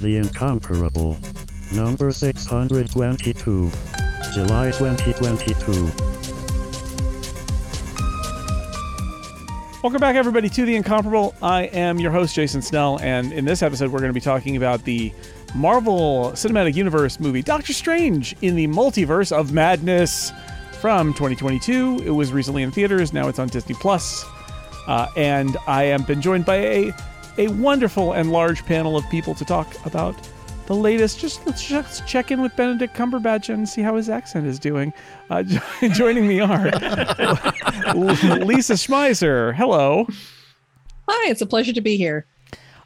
The Incomparable. Number 622. July 2022. Welcome back, everybody, to The Incomparable. I am your host, Jason Snell, and in this episode, we're going to be talking about the Marvel Cinematic Universe movie Doctor Strange in the Multiverse of Madness from 2022. It was recently in theaters, now it's on Disney Plus. Uh, and I am been joined by a a wonderful and large panel of people to talk about the latest. Just let's just check in with Benedict Cumberbatch and see how his accent is doing. Uh, joining me are Lisa Schmeiser. Hello. Hi, it's a pleasure to be here.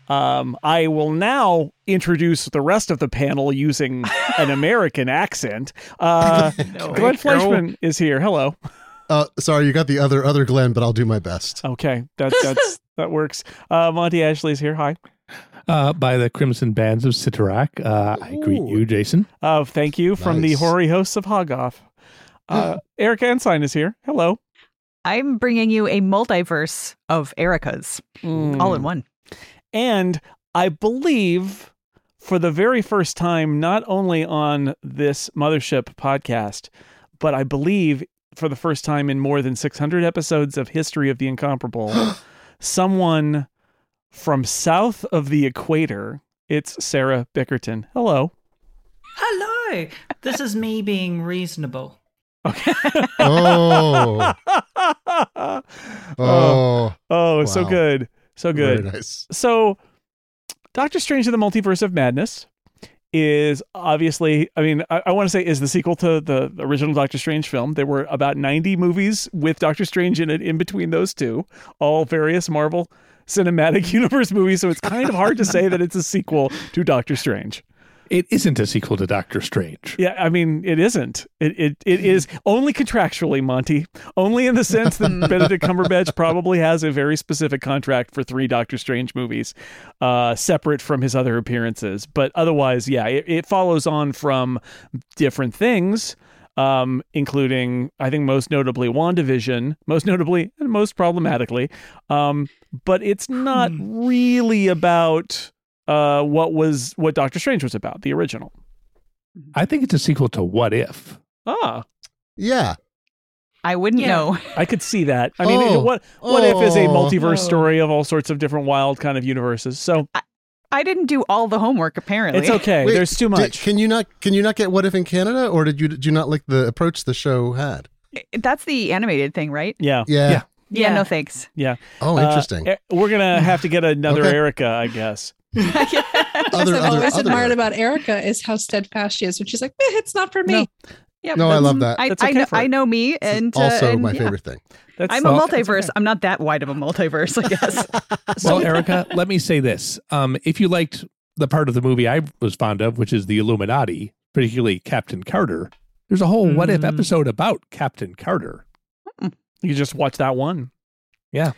Um, I will now introduce the rest of the panel using an American accent. Uh, No, Glenn no. Fleischman is here. Hello. Uh, sorry, you got the other other Glenn, but I'll do my best. Okay, that that's that works. Uh, Monty Ashley's here. Hi. uh, by the Crimson Bands of Cyttorak. Uh, I greet you, Jason. Uh, thank you from the hoary hosts of Hoggoth. Uh, Eric Ensign is here. Hello. I'm bringing you a multiverse of Ericas Mm. all in one. And I believe for the very first time, not only on this Mothership podcast, but I believe for the first time in more than 600 episodes of History of the Incomparable, someone from south of the equator, it's Sarah Bickerton. Hello. Hello. This is me being reasonable. Oh, oh, oh, oh, so good. So good. very nice. So, Doctor Strange in the Multiverse of Madness is obviously, I mean, I, I want to say is the sequel to the original Doctor Strange film. There were about 90 movies with Doctor Strange in it in between those two, all various Marvel Cinematic Universe movies. So it's kind of hard to say that it's a sequel to Doctor Strange. It isn't a sequel to Doctor Strange. Yeah, I mean, it isn't. It it, it is only contractually, Monty. Only in the sense that Benedict Cumberbatch probably has a very specific contract for three Doctor Strange movies, uh, separate from his other appearances. But otherwise, yeah, it, it follows on from different things, um, including, I think, most notably WandaVision, most notably and most problematically. Um, but it's not really about uh, what was what Doctor Strange was about, the original. I think it's a sequel to What If. Ah, Yeah. I wouldn't Yeah. know. I could see that. I mean, Oh. what what if is a Oh. multiverse Oh. story of all sorts of different wild kind of universes? So I didn't do all the homework apparently. it's okay. Wait, There's too did- much. can you not? Can you not get what if in Canada, or did you did you not like the approach the show had? That's the animated thing, right? yeah, Yeah. Yeah. Yeah, Yeah. no thanks. yeah. Oh, Uh, interesting. eh, we're gonna have to get another Okay. Erica, I guess. other What I've other always other. admired about Erica is how steadfast she is when she's like, eh, it's not for me. Yep, No, I love that. I, That's I know I know me and uh, also and, my yeah. favorite thing. That's I'm well, a multiverse. okay. I'm not that wide of a multiverse, I guess. Well, Erica, let me say this. Um, if you liked the part of the movie I was fond of, which is the Illuminati, particularly Captain Carter, there's a whole What If Mm. episode about Captain Carter. You just watch that one. Yeah,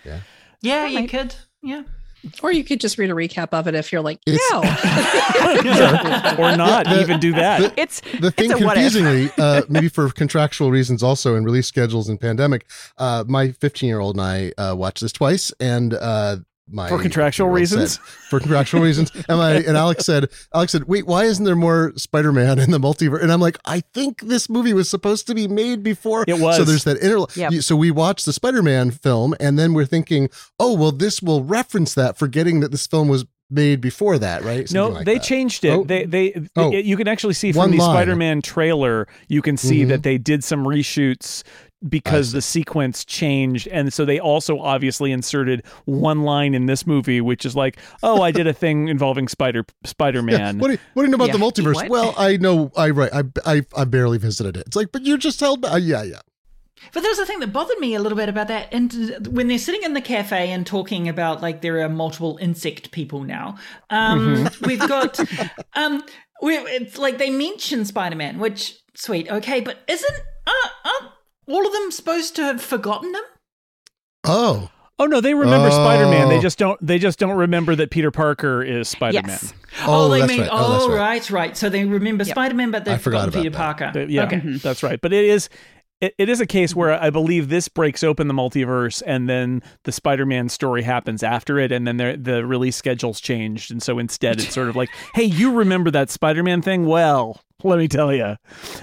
That you could. Yeah. Or you could just read a recap of it if you're like, It's- no. or not the- even do that. it's The thing, a confusingly, uh, maybe for contractual reasons, also and release schedules and pandemic, uh, my 15 year old and I uh, watched this twice, and uh, my For contractual reasons? said. for contractual reasons. And I and Alex said, Alex said, wait, why isn't there more Spider-Man in the multiverse? And I'm like, I think this movie was supposed to be made before. It was. So there's that inter. Yep. So we watched the Spider-Man film, and then we're thinking, oh, well, this will reference that, forgetting that this film was made before that, right? No, like they that. changed it. Oh. They they Oh. you can actually see from One the line. Spider-Man trailer, you can see Mhm. that they did some reshoots because the sequence changed and so they also obviously inserted one line in this movie which is like, "Oh, I did a thing involving spider spider-man What do you, what do you know about Yeah. the multiverse? What? Well, I know. I right. I, I I barely visited it. It's like, but you just held. Uh, yeah, yeah. But there's was a thing that bothered me a little bit about that. And when they're sitting in the cafe and talking about like there are multiple insect people now, um, we've got, um, we it's like they mention Spider Man, which sweet, okay, but isn't uh, aren't all of them supposed to have forgotten him? Oh, Oh no, they remember Oh. Spider-Man. They just don't they just don't remember that Peter Parker is Spider-Man. Yes. oh, they that's mean, right. Oh, that's oh, right. right, right. So they remember Spider Man, but they've forgot forgotten Peter about Parker. Uh, Yeah, Okay. that's right. But it is it, it is a case where I believe this breaks open the multiverse, and then the Spider-Man story happens after it, and then the the release schedule's changed, and so instead it's sort of like, hey, you remember that Spider-Man thing? Well, let me tell you,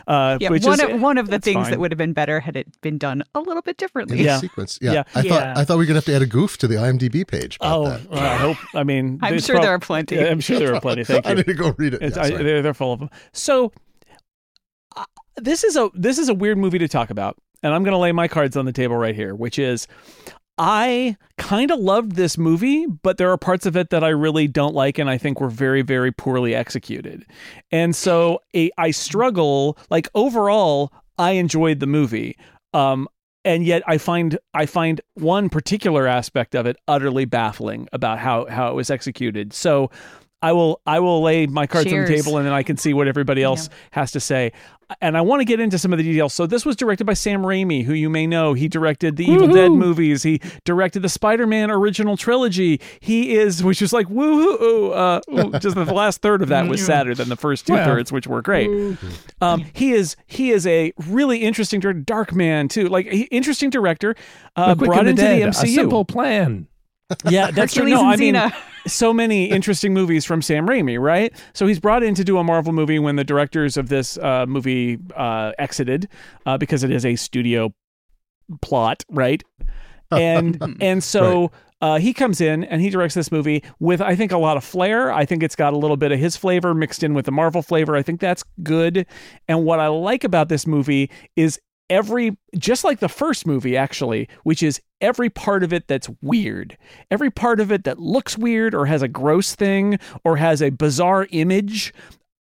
uh, Yeah, which one is of, one of the things fine. that would have been better had it been done a little bit differently. In Yeah. sequence. Yeah. Yeah. I thought I thought we were gonna have to add a goof to the IMDb page. About Oh, that. well, I hope. I mean, I'm sure prob- there are plenty. Yeah, I'm sure there are plenty. Thank you. I need to go read it. Yeah, I, they're, they're full of them. So this is a this is a weird movie to talk about, and I'm going to lay my cards on the table right here, which is I kind of loved this movie, but there are parts of it that I really don't like, and I think were very very poorly executed, and so a, I struggle. Like overall, I enjoyed the movie. Um, and yet I find I find one particular aspect of it utterly baffling about how how it was executed. So I will I will lay my cards on the table and then I can see what everybody else has to say. And I want to get into some of the details. So this was directed by Sam Raimi, who you may know. He directed the Evil Dead movies. He directed the Spider-Man original trilogy. He is, which is like woohoo. Uh, just the last third of that was sadder than the first two Well. thirds, which were great. Um, he is he is a really interesting director, dark man too, like interesting director. Uh, brought the into Dead, the A MCU. simple plan. Yeah, that's true. Hercules No, I mean, Xena. So many interesting movies from Sam Raimi, right? So he's brought in to do a Marvel movie when the directors of this uh, movie uh, exited uh, because it is a studio plot, right? And and so. Uh, he comes in and he directs this movie with, I think, a lot of flair. I think it's got a little bit of his flavor mixed in with the Marvel flavor. I think that's good. And what I like about this movie is every, just like the first movie, actually, which is every part of it that's weird, every part of it that looks weird or has a gross thing or has a bizarre image.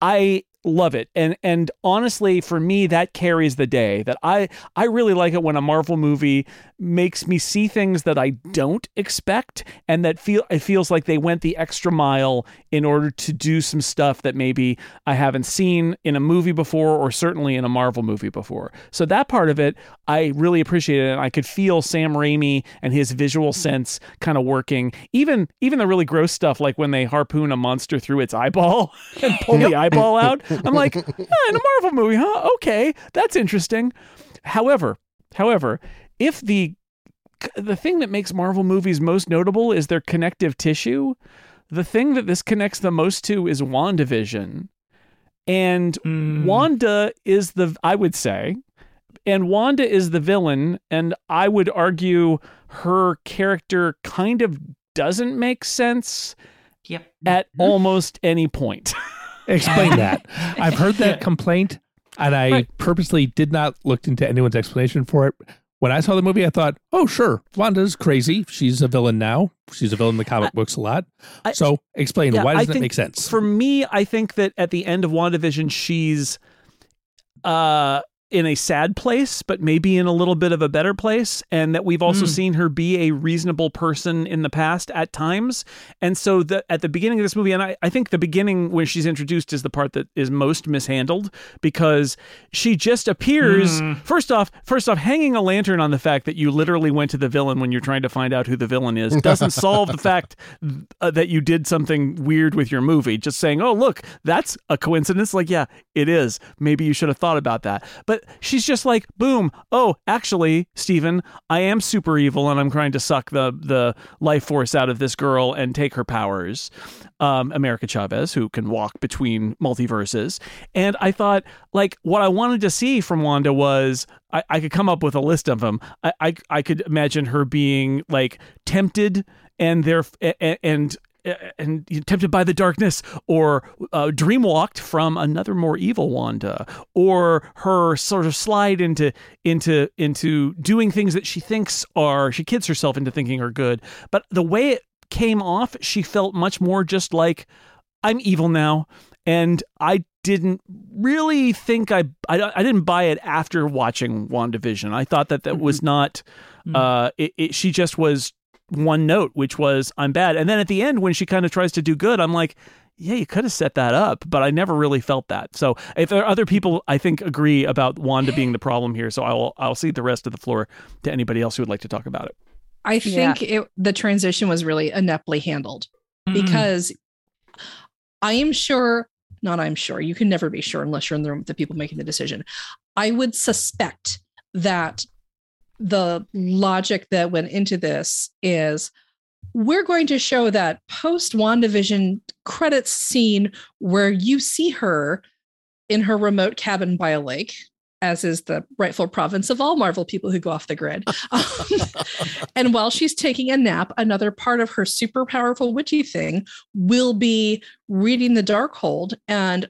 I love it. And and honestly for me that carries the day that i i really like it when a marvel movie makes me see things that i don't expect and that feel it feels like they went the extra mile in order to do some stuff that maybe i haven't seen in a movie before or certainly in a marvel movie before. So that part of it i really appreciated it. And i could feel sam raimi and his visual mm-hmm. sense kind of working. Even even the really gross stuff like when they harpoon a monster through its eyeball and pull the eyeball out i'm like "Ah, in a marvel movie huh? Okay that's interesting. However however if the the thing that makes marvel movies most notable is their connective tissue the thing that this connects the most to is wandavision. And wanda is the i would say and Wanda is the villain, and I would argue her character kind of doesn't make sense Yep. at almost any point. Explain that. I've heard that complaint, and I Right. purposely did not look into anyone's explanation for it. When I saw the movie, I thought, "Oh, sure, Wanda's crazy. She's a villain now. She's a villain in the comic books a lot." I- so, explain Yeah, why doesn't it think make sense? For me, I think that at the end of WandaVision, she's uh in a sad place, but maybe in a little bit of a better place, and that we've also seen her be a reasonable person in the past at times. And so the at the beginning of this movie, and I, I think the beginning when she's introduced is the part that is most mishandled because she just appears first off, first off, hanging a lantern on the fact that you literally went to the villain when you're trying to find out who the villain is doesn't solve the fact uh, that you did something weird with your movie. Just saying, oh look, that's a coincidence. Like, yeah, it is. Maybe you should have thought about that. But she's just like, boom, oh, actually, Stephen I am super evil and I'm trying to suck the the life force out of this girl and take her powers. Um, America Chavez, who can walk between multiverses. And I thought, like, what I wanted to see from Wanda was I, I could come up with a list of them. I, I I could imagine her being like tempted and there and and tempted by the darkness, or uh, dreamwalked from another more evil Wanda, or her sort of slide into into into doing things that she thinks are she kids herself into thinking are good. But the way it came off, she felt much more just like I'm evil now, and I didn't really think I, I I didn't buy it after watching WandaVision. I thought that that was Mm-hmm. not uh it, it, she just was one note which was I'm bad. And then at the end when she kind of tries to do good, I'm like yeah, you could have set that up, but I never really felt that. So, if there are other people, I think agree about Wanda being the problem here. So, I'll I'll cede the rest of the floor to anybody else who would like to talk about it. I think it, the transition was really ineptly handled mm-hmm. because I am sure, not I'm sure, you can never be sure unless you're in the room with the people making the decision. I would suspect that the logic that went into this is we're going to show that post WandaVision credits scene where you see her in her remote cabin by a lake, as is the rightful province of all Marvel people who go off the grid. And while she's taking a nap, another part of her super powerful witchy thing will be reading the Darkhold. And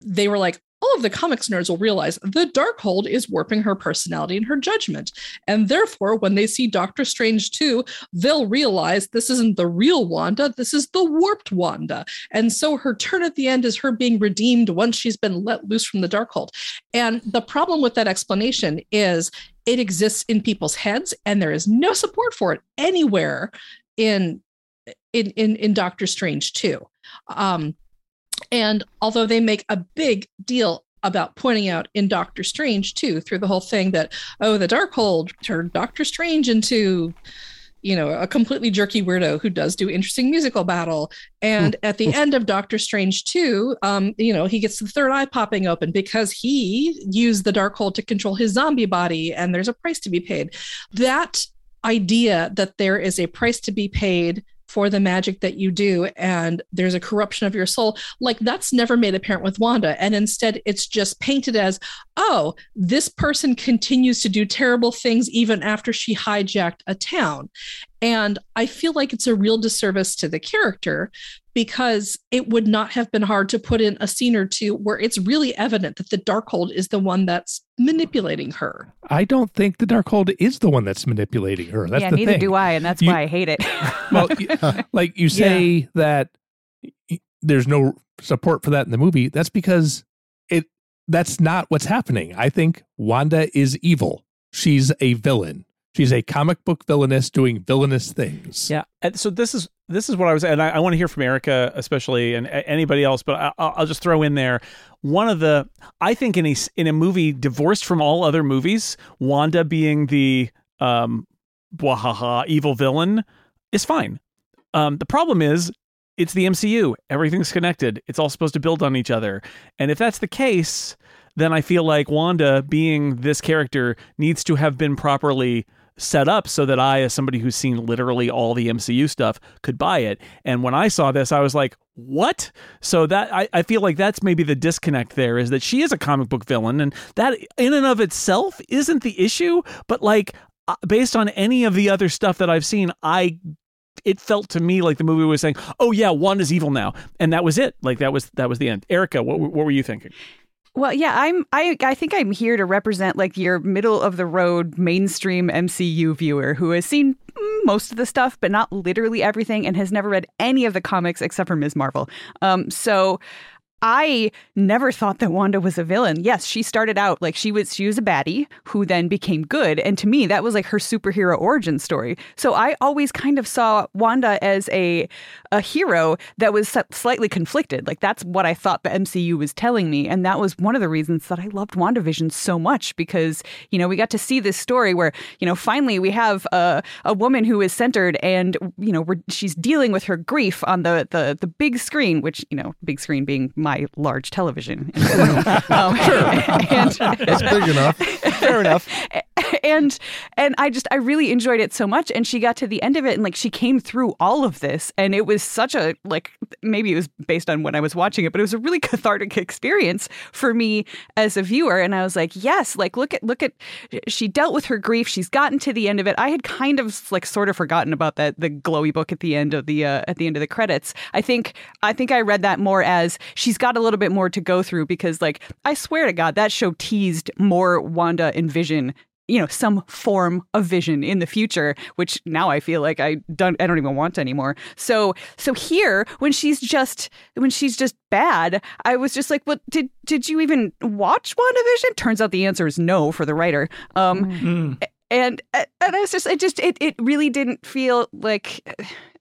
they were like, all of the comics nerds will realize the Darkhold is warping her personality and her judgment. And therefore, when they see Doctor Strange 2, they'll realize this isn't the real Wanda, this is the warped Wanda. And so her turn at the end is her being redeemed once she's been let loose from the Darkhold. And the problem with that explanation is it exists in people's heads and there is no support for it anywhere in in in, in Doctor Strange 2. Um, and although they make a big deal about pointing out in Doctor Strange too, through the whole thing that oh, the dark Darkhold turned Doctor Strange into you know a completely jerky weirdo who does do interesting musical battle. And at the end of doctor strange 2 um you know he gets the third eye popping open because he used the Darkhold to control his zombie body and there's a price to be paid. That idea that there is a price to be paid for the magic that you do and there's a corruption of your soul. Like that's never made apparent with wanda and instead it's just painted as oh this person continues to do terrible things even after she hijacked a town and i feel like it's a real disservice to the character because it would not have been hard to put in a scene or two where it's really evident that the darkhold is the one that's manipulating her I don't think the Darkhold is the one that's manipulating her. That's yeah, the neither thing. do I, and that's You- why I hate it. well, like you say that there's no support for that in the movie. That's because it that's not what's happening. I think Wanda is evil. She's a villain. She's a comic book villainess doing villainous things. Yeah. So this is this is what I was, and I, I want to hear from Erica especially, and anybody else. But I, I'll I'll just throw in there one of the I think in a in a movie divorced from all other movies, Wanda being the um, wahaha evil villain is fine. Um, the problem is it's the MCU. Everything's connected. It's all supposed to build on each other. And if that's the case, then I feel like Wanda being this character needs to have been properly set up so that I, as somebody who's seen literally all the MCU stuff, could buy it. And when I saw this, I was like, what? So that I, I feel like that's maybe the disconnect there is that she is a comic book villain, and that in and of itself isn't the issue, but like uh, based on any of the other stuff that I've seen, I it felt to me like the movie was saying, "Oh yeah, Wanda's evil now," and that was it. Like that was that was the end. Erica, what what were you thinking? Well, yeah, I'm. I I think I'm here to represent like your middle of the road mainstream MCU viewer who has seen most of the stuff, but not literally everything, and has never read any of the comics except for Ms. Marvel. Um, so. I never thought that Wanda was a villain. Yes, she started out like she was she was a baddie who then became good, and to me that was like her superhero origin story. So I always kind of saw Wanda as a a hero that was slightly conflicted. Like that's what I thought the MCU was telling me, and that was one of the reasons that I loved WandaVision so much because you know we got to see this story where you know finally we have a a woman who is centered and you know she's dealing with her grief on the the the big screen, which you know big screen being my my large television. Um, and, It's big enough. Fair enough. and and I just I really enjoyed it so much and she got to the end of it and like she came through all of this and it was such a like maybe it was based on when I was watching it but it was a really cathartic experience for me as a viewer and I was like yes like look at look at she dealt with her grief she's gotten to the end of it I had kind of like sort of forgotten about that the glowy book at the end of the uh, at the end of the credits I think I think I read that more as she's got a little bit more to go through because like I swear to god that show teased more Wanda and Vision you know some form of vision in the future which now i feel like i don't i don't even want anymore. So so here when she's just when she's just bad i was just like well did did you even watch wandavision? Turns out the answer is no for the writer. Um Mm. and and i was just it just it, it really didn't feel like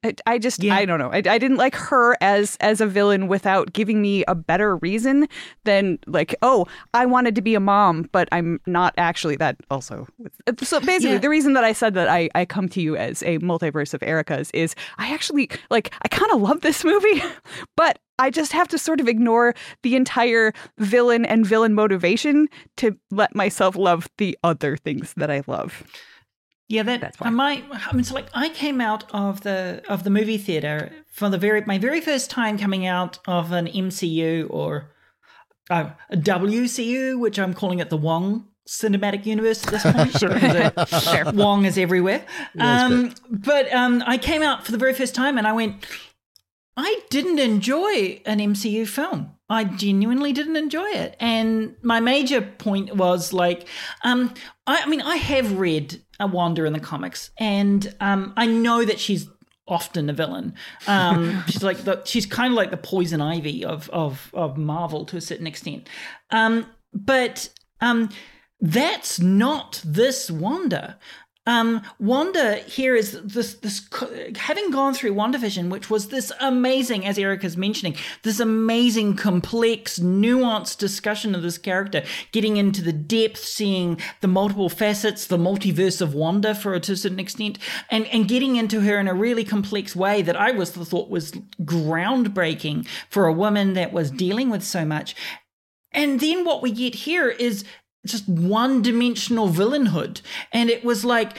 I, I just Yeah. I don't know I, I didn't like her as as a villain without giving me a better reason than like oh I wanted to be a mom but I'm not actually that also so basically Yeah. the reason that I said that I I come to you as a multiverse of Erica's is I actually like I kind of love this movie but I just have to sort of ignore the entire villain and villain motivation to let myself love the other things that I love. Yeah, that That's why. I might. I mean, it's like I came out of the of the movie theater for the very my very first time coming out of an MCU or uh, a WCU, which I'm calling it the Wong cinematic universe at this point. Sure. because, uh, Wong is everywhere. that's Um, but um, I came out for the very first time and I went, I didn't enjoy an MCU film. I genuinely didn't enjoy it. And my major point was like, um, I, I mean, I have read a Wanda in the comics, and um, I know that she's often a villain. Um, she's like the she's kind of like the poison ivy of of of Marvel to a certain extent. Um, but um, that's not this Wanda. Um, Wanda here is this this having gone through WandaVision, which was this amazing, as Erica's mentioning, this amazing, complex, nuanced discussion of this character, getting into the depth, seeing the multiple facets, the multiverse of Wanda for a to a certain extent, and and getting into her in a really complex way that I was thought was groundbreaking for a woman that was dealing with so much. And then what we get here is just one dimensional villainhood. And it was like,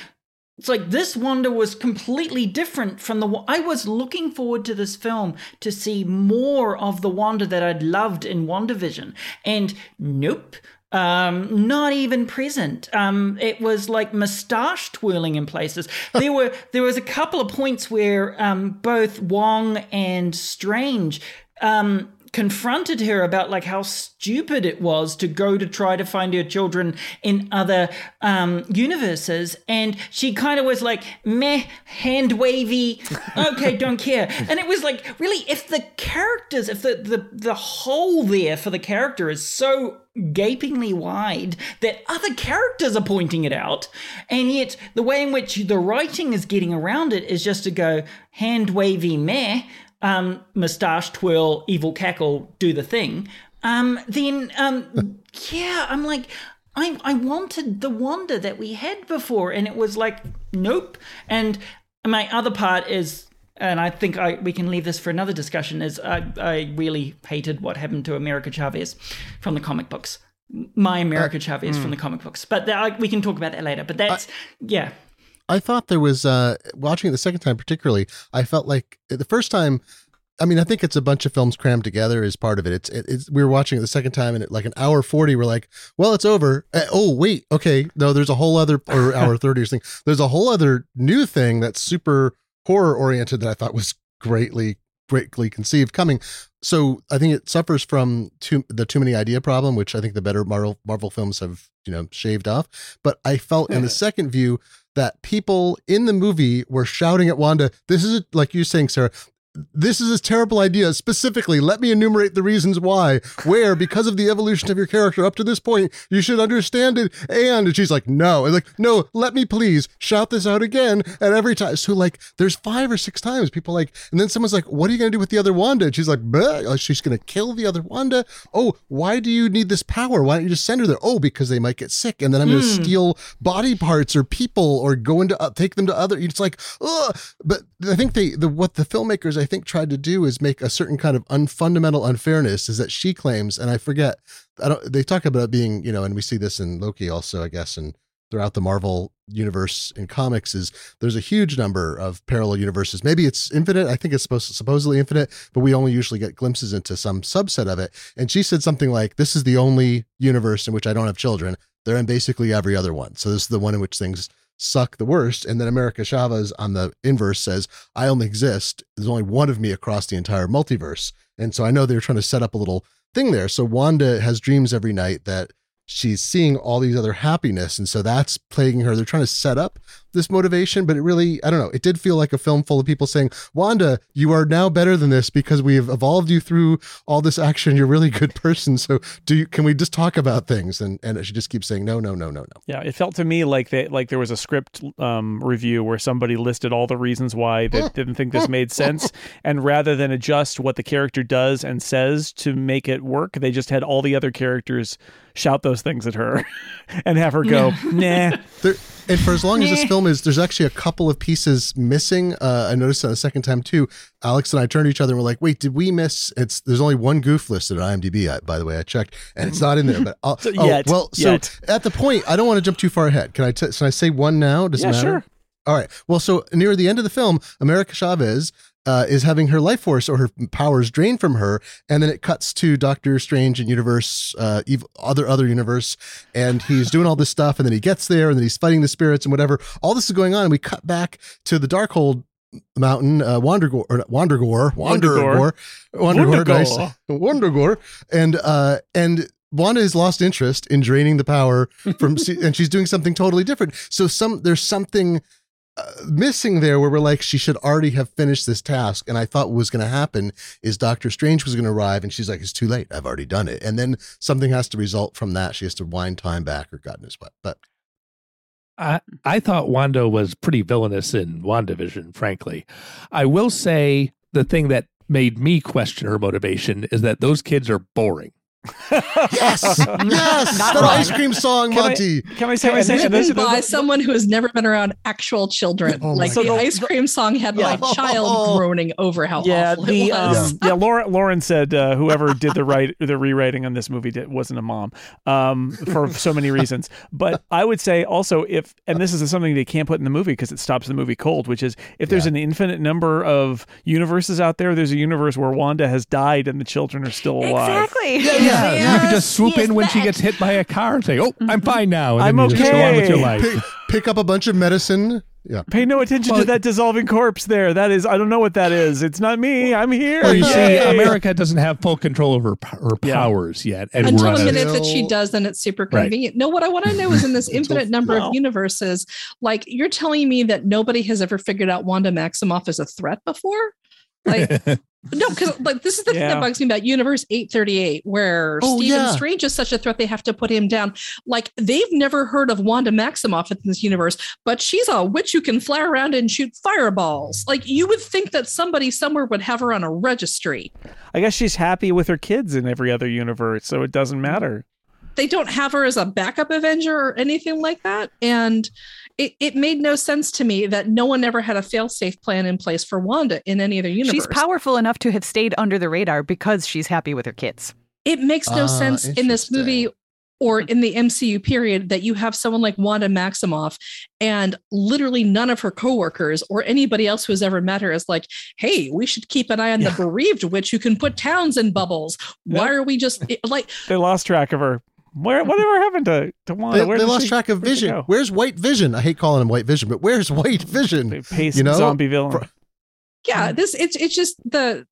it's like this Wanda was completely different from the. I was looking forward to this film to see more of the Wanda that I'd loved in WandaVision. And nope. Um, not even present. Um, it was like moustache twirling in places. There were there was a couple of points where um, both Wong and Strange um, confronted her about like how stupid it was to go to try to find her children in other um, universes, and she kind of was like meh, hand wavy, okay, don't care. And it was like really, if the characters, if the the the hole there for the character is so gapingly wide that other characters are pointing it out and yet the way in which the writing is getting around it is just to go hand wavy meh um, mustache twirl, evil cackle, do the thing, um, then um, yeah, I'm like, I I wanted the wonder that we had before, and it was like, nope. And my other part is, and I think I we can leave this for another discussion. Is I I really hated what happened to America Chavez from the comic books. My America Chavez from the comic books, but that, we can talk about that later. But that's yeah. I thought there was uh watching it the second time particularly, I felt like the first time I mean, I think it's a bunch of films crammed together is part of it. It's, it, it's we were watching it the second time and at like an hour 40 we're like, well, it's over. Uh, oh, wait. Okay. No, there's a whole other or hour 30 or something. There's a whole other new thing that's super horror oriented that I thought was greatly greatly conceived coming. So, I think it suffers from too the too many idea problem, which I think the better Marvel Marvel films have, you know, shaved off. But I felt in the second view that people in the movie were shouting at Wanda, this is a, like you're saying, Sarah, this is a terrible idea. Specifically, let me enumerate the reasons why. Where, because of the evolution of your character up to this point, you should understand it. And, she's like, no. And like, no, let me please shout this out again. And every time, so like, there's five or six times people like, and then someone's like, what are you going to do with the other Wanda? And she's like, "Bleh." Oh, she's going to kill the other Wanda. Oh, why do you need this power? Why don't you just send her there? Oh, because they might get sick. And then I'm going to steal body parts or people or go into, uh, take them to other. It's like, ugh. But I think they, the, what the filmmakers, I I think tried to do is make a certain kind of unfundamental unfairness. Is that she claims, and I forget. I don't. They talk about being, you know, and we see this in Loki also, I guess, and throughout the Marvel universe in comics is there's a huge number of parallel universes. Maybe it's infinite. I think it's supposed to, supposedly infinite, but we only usually get glimpses into some subset of it. And she said something like, "This is the only universe in which I don't have children. They're in basically every other one. So this is the one in which things." Suck the worst and then america chavez on the inverse says i only exist there's only one of me across the entire multiverse. And so i know they're trying to set up a little thing there. So wanda has dreams every night that she's seeing all these other happiness and so that's plaguing her. They're trying to set up this motivation but it really i don't know it did feel like a film full of people saying wanda you are now better than this because we have evolved you through all this action. You're a really good person. So do you can we just talk about things? And and she just keeps saying no no no no no. Yeah, it felt to me like they like there was a script um, review where somebody listed all the reasons why they didn't think this made sense, and rather than adjust what the character does and says to make it work, they just had all the other characters shout those things at her and have her go, nah. There, and for as long as this film is, there's actually a couple of pieces missing. Uh, I noticed that the second time too. Alex and I turned to each other and were like, "Wait, did we miss?" It's there's only one goof listed on IMDb. I, by the way, I checked, and it's not in there. But I'll, So oh, yet, well, so yet. at the point, I don't want to jump too far ahead. Can I? T- can I say one now? Does Yeah, it matter? sure. All right. Well, so near the end of the film, America Chavez uh, is having her life force or her powers drained from her, and then it cuts to Doctor Strange and universe, uh, ev- other other universe, and he's doing all this stuff, and then he gets there, and then he's fighting the spirits and whatever. All this is going on, and we cut back to the Darkhold Mountain, uh, Wundagore, or not, Wundagore, Wundagore, Wundagore, nice, Wundagore, and uh, and Wanda has lost interest in draining the power from, and she's doing something totally different. So some there's something missing there where we're like she should already have finished this task. And i thought what was going to happen is doctor strange was going to arrive and she's like it's too late. I've already done it. And then something has to result from that. She has to wind time back or god knows what. But I, I thought Wanda was pretty villainous in WandaVision, frankly. I will say the thing that made me question her motivation is that those kids are boring. Yes yes Not that wrong. ice cream song Can I- monty Can I say? It was and this- written by someone who has never been around actual children. Oh my like the God. ice cream song had Yeah. my child groaning over how yeah, awful the it was. um, yeah. Lauren Lauren said uh, whoever did the write the rewriting on this movie did, wasn't a mom um, for so many reasons. But I would say also if and this is something they can't put in the movie because it stops the movie cold, which is if there's Yeah. an infinite number of universes out there, there's a universe where Wanda has died and the children are still alive. Exactly. Yeah, you could just swoop in when she gets hit by a car and say, "Oh, I'm mm-hmm. fine now," and I'm then you just go on with your okay. life. pick, pick up a bunch of medicine yeah Pay no attention Well- to that dissolving corpse there. That is, I don't know what that is. It's not me. I'm here. Well, you see, America doesn't have full control over p- her Yeah. powers yet, and Until we're the on a- minute that she does, then it's super Right. convenient. No, what I want to know is in this infinite number Well. of universes, like you're telling me that nobody has ever figured out Wanda Maximoff as a threat before? Like, no, because like this is the thing that bugs me about Universe 838, where Oh, Stephen yeah. Strange is such a threat they have to put him down. Like they've never heard of Wanda Maximoff in this universe, but she's a witch who can fly around and shoot fireballs. Like you would think that somebody somewhere would have her on a registry. I guess she's happy with her kids in every other universe, so it doesn't matter. they don't have her as a backup Avenger or anything like that. And it, it made no sense to me that no one ever had a fail-safe plan in place for Wanda in any other universe. She's powerful enough to have stayed under the radar because she's happy with her kids. it makes no Ah, sense in this movie or in the MCU period that you have someone like Wanda Maximoff and literally none of her coworkers or anybody else who has ever met her is like, hey, we should keep an eye on the bereaved witch who can put towns in bubbles. Why are we just like They lost track of her. Where whatever happened to to Wanda? they, they lost she- track of vision. where's white vision? I hate calling him white vision but where's white vision? They paste you know? zombie villain. Yeah this it's it's just the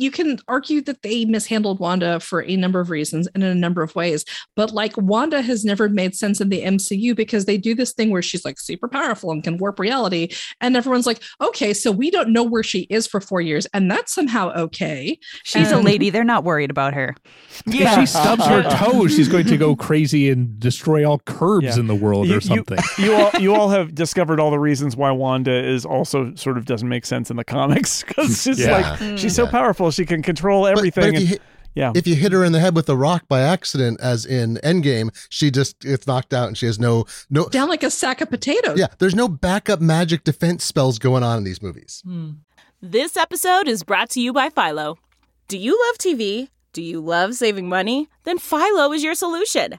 you can argue that they mishandled Wanda for a number of reasons and in a number of ways, but like Wanda has never made sense in the MCU because they do this thing where she's like super powerful and can warp reality. And everyone's like, okay, so we don't know where she is for four years, and that's somehow okay. She's a lady. They're not worried about her. if she stubs her toe, she's going to go crazy and destroy all curbs Yeah. in the world You- or something. You, you all you all have discovered all the reasons why Wanda is also sort of doesn't make sense in the comics because she's Yeah. like she's so mm. powerful she can control everything. but if you hit, yeah, if you hit her in the head with a rock by accident as in endgame she just gets knocked out and she has no no Down like a sack of potatoes. yeah there's no backup magic defense spells going on in these movies Hmm. This episode is brought to you by Philo. Do you love TV? Do you love saving money? Then Philo is your solution.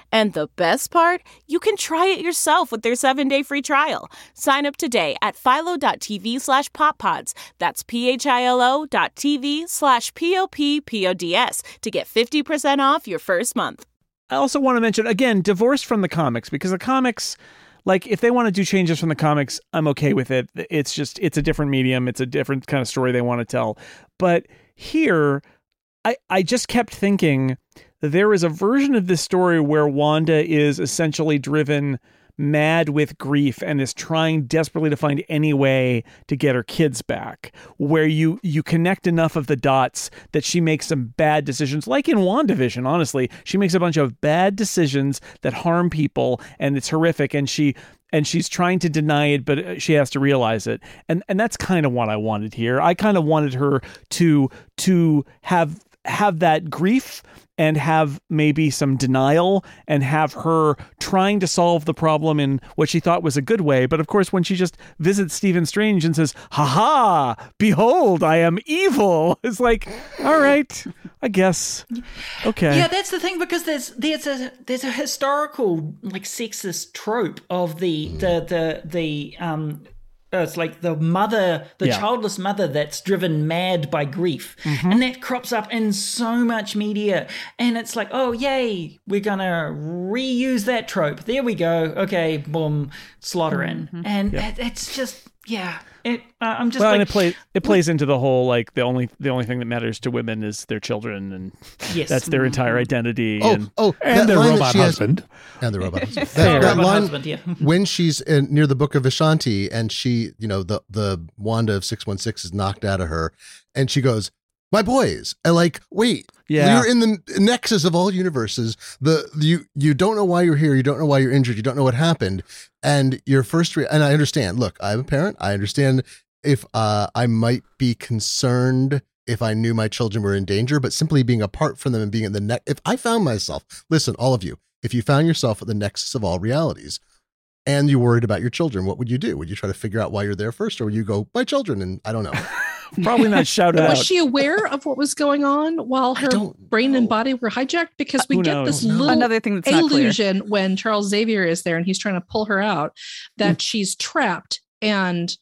And the best part, you can try it yourself with their seven-day free trial. Sign up today at philo.tv slash poppods. That's p-h-i-l-o dot tv slash p-o-p-p-o-d-s to get 50% off your first month. I also want to mention again, divorced from the comics because the comics, like if they want to do changes from the comics, I'm okay with it. It's just it's a different medium, it's a different kind of story they want to tell. But here, I I just kept thinking there is a version of this story where Wanda is essentially driven mad with grief and is trying desperately to find any way to get her kids back where you you connect enough of the dots that she makes some bad decisions like in WandaVision honestly. She makes a bunch of bad decisions that harm people and it's horrific and she and she's trying to deny it but uh, she has to realize it. And and that's kind of what I wanted here. I kind of wanted her to to have have that grief and have maybe some denial and have her trying to solve the problem in what she thought was a good way. But of course, when she just visits Stephen Strange and says, "Ha ha! Behold, I am evil," it's like, all right, I guess, okay. Yeah, that's the thing because there's there's a there's a historical like sexist trope of the the the the um it's like the mother, the Yeah. childless mother that's driven mad by grief. Mhm. And that crops up in so much media. And it's like, oh, yay, we're going to reuse that trope. There we go. Okay, boom, slaughter in. And Yeah. it's just, yeah. It, uh, I'm just well, like, and it plays it plays into the whole like the only the only thing that matters to women is their children, and Yes. that's their entire identity. Oh, and, oh, And their robot she has- husband. and the robot husband. Fair. That, that Robot line husband, yeah. when she's in, near the Book of Vishanti and she, you know, the the Wanda of six one six is knocked out of her, and she goes, "My boys," and like, wait, Yeah. you're in the nexus of all universes. The you you don't know why you're here. You don't know why you're injured. You don't know what happened, and your first re- and I understand. Look, I'm a parent. I understand if uh, I might be concerned if I knew my children were in danger, but simply being apart from them and being in the neck. If I found myself, listen, all of you, if you found yourself at the nexus of all realities and you worried about your children, what would you do? Would you try to figure out why you're there first, or would you go, my children? And I don't know. probably not shout it Was out. she aware of what was going on while her brain and body were hijacked? Because uh, we Who get knows? this Don't little Another thing that's illusion when Charles Xavier is there and he's trying to pull her out that mm. she's trapped. And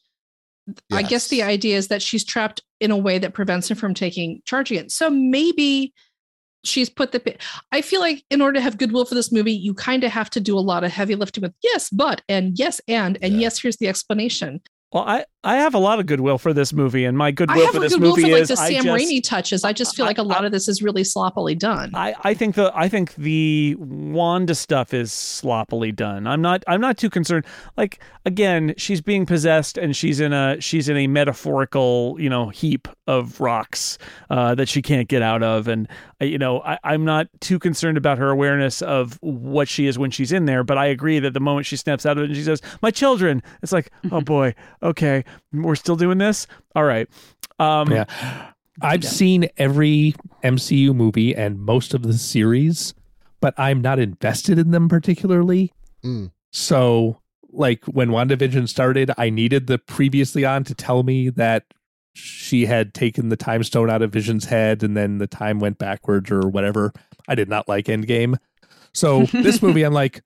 I guess the idea is that she's trapped in a way that prevents her from taking charge again. So maybe she's put the. I feel like in order to have goodwill for this movie, you kind of have to do a lot of heavy lifting with yes, but and yes, and and yes, here's the explanation. Well, I, I have a lot of goodwill for this movie, and my goodwill for this goodwill movie for like is the I Sam just, Raimi touches. I just feel like a lot of this is really sloppily done. I, I think the I think the Wanda stuff is sloppily done. I'm not I'm not too concerned. Like again, she's being possessed and she's in a she's in a metaphorical you know heap of rocks uh, that she can't get out of, and uh, you know I, I'm not too concerned about her awareness of what she is when she's in there. But I agree that the moment she snaps out of it and she says, "My children," it's like, oh boy, okay, we're still doing this. All right. Um, Yeah. I've Yeah. seen every MCU movie and most of the series, but I'm not invested in them particularly. Mm. So, like when WandaVision started, I needed the previously on to tell me that she had taken the time stone out of Vision's head and then the time went backwards or whatever. I did not like Endgame. So, this movie, I'm like,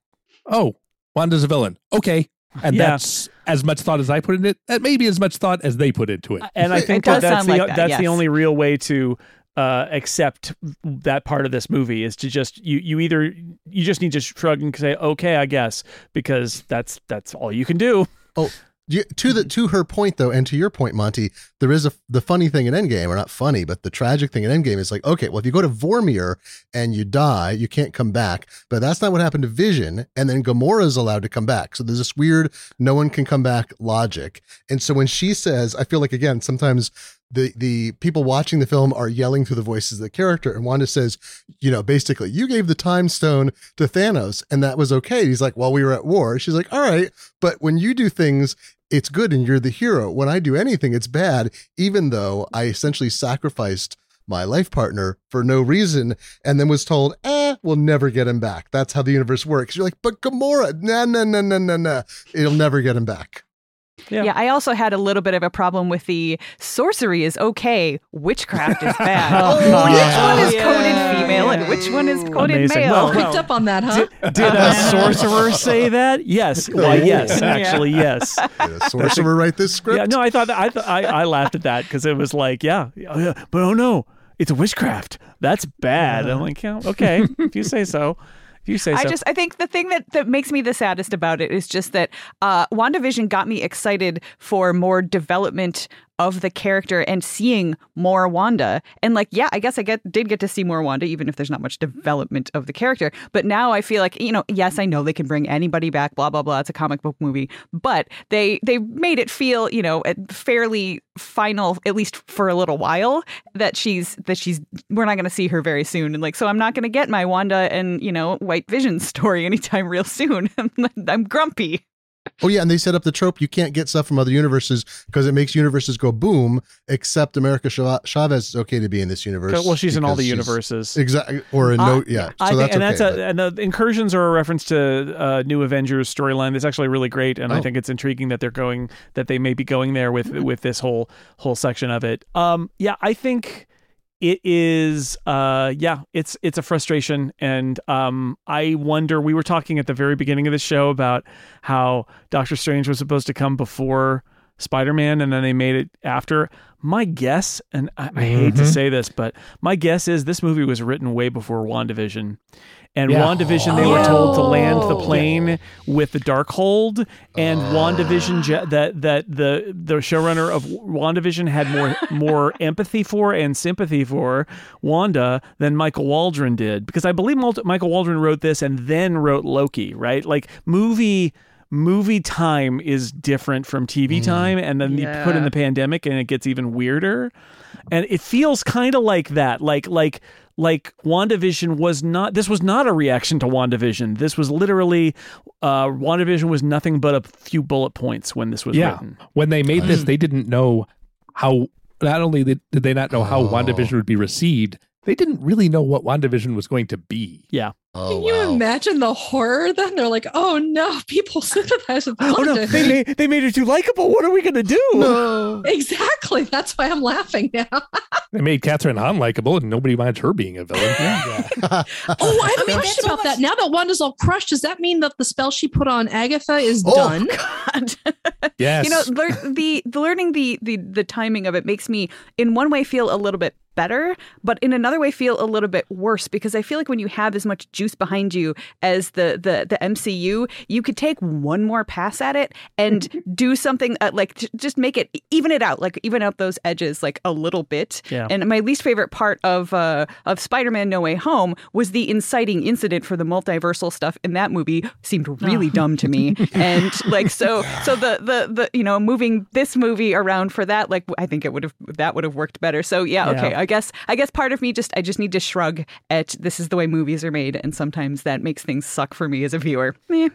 oh, Wanda's a villain. Okay. And Yeah. that's as much thought as I put in it. That may be as much thought as they put into it. and I think that that's the like that, that's the only real way to uh, accept that part of this movie is to just you you either you just need to shrug and say okay I guess because that's that's all you can do. Oh, you, to the mm-hmm. to her point though, and to your point, Monty, there is a the funny thing in Endgame, or not funny, but the tragic thing in Endgame is like, okay, well, if you go to Vormir and you die, you can't come back. But that's not what happened to Vision, and then Gamora is allowed to come back. So there's this weird no one can come back logic. And so when she says, I feel like again, sometimes the the people watching the film are yelling through the voices of the character, and Wanda says, you know, basically, you gave the time stone to Thanos, and that was okay. He's like, well, we were at war. She's like, all right, but when you do things. It's good and you're the hero. When I do anything, it's bad, even though I essentially sacrificed my life partner for no reason and then was told, eh, we'll never get him back. That's how the universe works. You're like, but Gamora, nah, nah, nah, nah, nah, nah. It'll never get him back. Yeah. I also had a little bit of a problem with the sorcery is okay, witchcraft is bad. Oh, which yeah. one is coded female and which one is coded Amazing. male? Well, Picked up on that, huh? Did a sorcerer say that? Yes. Why, yes. Actually, yes. Did a sorcerer write this script? Yeah, no, I thought that, I, th- I I laughed at that because it was like, yeah, oh, yeah, but oh no, it's a witchcraft. That's bad. I'm like, yeah, okay, if you say so. If you say I so. I just I think the thing that that makes me the saddest about it is just that uh WandaVision got me excited for more development of the character and seeing more Wanda. And like, yeah, I guess I get did get to see more Wanda, even if there's not much development of the character. But now I feel like, you know, yes, I know they can bring anybody back, blah, blah, blah. It's a comic book movie. But they they made it feel, you know, fairly final, at least for a little while, that she's that she's we're not gonna see her very soon. And like, so I'm not gonna get my Wanda and, you know, White Vision story anytime real soon. I'm grumpy. Oh yeah, and they set up the trope you can't get stuff from other universes because it makes universes go boom. Except America Cha- Chavez is okay to be in this universe. well, she's in all the universes. exactly, or in no, yeah. So I think, that's and okay. that's a, and the incursions are a reference to uh, New Avengers storyline. That's actually really great, and I Oh. think it's intriguing that they're going that they may be going there with with this whole whole section of it. Um, yeah, I think it is. Uh, yeah, it's it's a frustration, and um, I wonder. We were talking at the very beginning of the show about how Doctor Strange was supposed to come before. Spider-Man, and then they made it after. My guess, and I, I hate to Mhm. say this, but my guess is this movie was written way before WandaVision. And Yeah. WandaVision, they were told to land the plane with the Darkhold, and WandaVision, je- that that the the showrunner of WandaVision had more more empathy for and sympathy for Wanda than Michael Waldron did, because I believe Michael Waldron wrote this and then wrote Loki, right? Like movie movie time is different from TV time, and then you put in the pandemic, and it gets even weirder. And it feels kind of like that, like like like WandaVision was not. This was not a reaction to WandaVision. This was literally uh, WandaVision was nothing but a few bullet points when this was yeah. written. When they made this, they didn't know how. Not only did did they not know how Oh. WandaVision would be received, they didn't really know what WandaVision was going to be. Yeah. oh, Can you wow. imagine the horror then? They're like, oh no, people sympathize with Oh no, they made they made her too likable. What are we gonna do? No. Exactly. That's why I'm laughing now. They made Catherine unlikable, and nobody minds her being a villain. Oh, I have a mean, question that's about almost- that. Now that Wanda's all crushed, does that mean that the spell she put on Agatha is Oh, done? God. yes. You know, lear- the, the learning the, the the timing of it makes me, in one way, feel a little bit better, but in another way, feel a little bit worse because I feel like when you have as much juice behind you as the the the MCU, you could take one more pass at it and do something uh, like t- just make it even it out, like even out those edges like a little bit. Yeah. And my least favorite part of uh, of Spider-Man: No Way Home was the inciting incident for the multiversal stuff in that movie. Seemed really dumb to me, and like so so the the the you know moving this movie around for that like I think it would have that would have worked better. So yeah, okay. Yeah. I guess I guess part of me just I just need to shrug at this is the way movies are made, and sometimes that makes things suck for me as a viewer. Eh.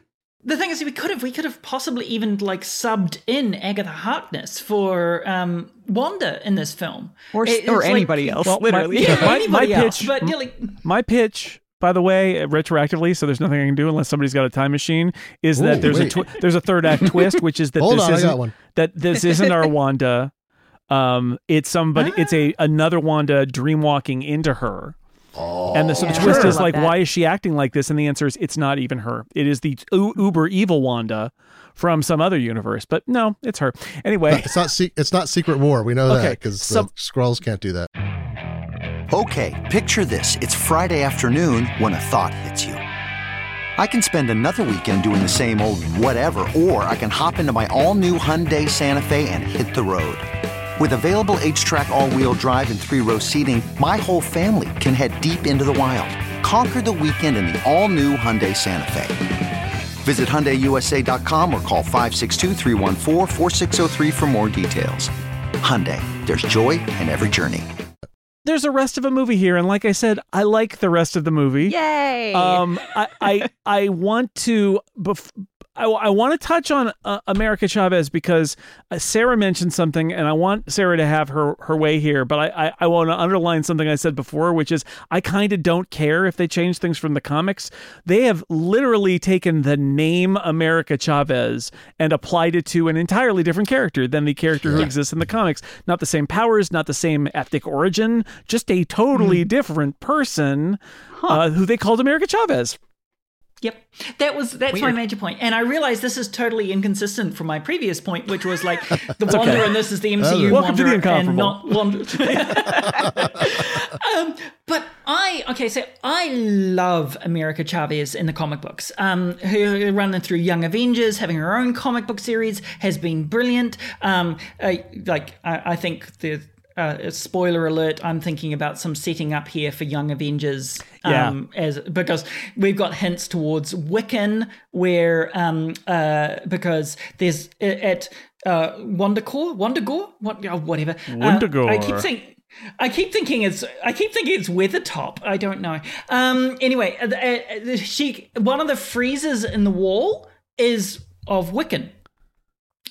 The thing is, we could have we could have possibly even like subbed in Agatha Harkness for um, Wanda in this film, Or It- or it's like- anybody else, Well, my- literally. Yeah, my- my anybody else, pitch- but yeah, like, My pitch, by the way, retroactively, so there's nothing I can do unless somebody's got a time machine, is that there's wait. a twi- there's a third act twist, which is that Hold this on, isn't got one. that this isn't our Wanda. Um, it's somebody. It's a another Wanda dreamwalking into her. And the, so the twist Sure. is like, that. why is she acting like this? And the answer is, it's not even her. It is the u- uber evil Wanda from some other universe. But no, it's her. Anyway, It's not. Se- it's not Secret War. We know Okay, that because some- the Skrulls can't do that. Okay, picture this. It's Friday afternoon when a thought hits you. I can spend another weekend doing the same old whatever, or I can hop into my all new Hyundai Santa Fe and hit the road. With available H track, all wheel drive, and three row seating, my whole family can head deep into the wild. Conquer the weekend in the all new Hyundai Santa Fe. Visit HyundaiUSA.com or call 562-314-4603 for more details. Hyundai, there's joy in every journey. There's a rest of a movie here, and like I said, I like the rest of the movie. Yay! Um, I, I I want to bef- I, I want to touch on uh, America Chavez because uh, Sarah mentioned something, and I want Sarah to have her her way here. But I I, I want to underline something I said before, which is I kind of don't care if they change things from the comics. They have literally taken the name America Chavez and applied it to an entirely different character than the character who exists in the comics. Not the same powers, not the same ethnic origin, just a totally different person uh, who they called America Chavez. Yep, that was that's my Weird. major point, and I realize this is totally inconsistent from my previous point, which was like the Wonder okay. and this is the MCU Welcome to the and not Wonder. um, but I okay, so I love America Chavez in the comic books. Um, her running through Young Avengers, having her own comic book series has been brilliant. Um, uh, like I, I think the. Uh, spoiler alert! I'm thinking about some setting up here for Young Avengers, Yeah. um, as because we've got hints towards Wiccan, where um, uh, because there's at uh, Wondercore, Wondergore, what, oh, whatever. Uh, I keep saying. I keep thinking it's. I keep thinking it's Weathertop. I don't know. Um. Anyway, uh, uh, she one of the friezes in the wall is of Wiccan.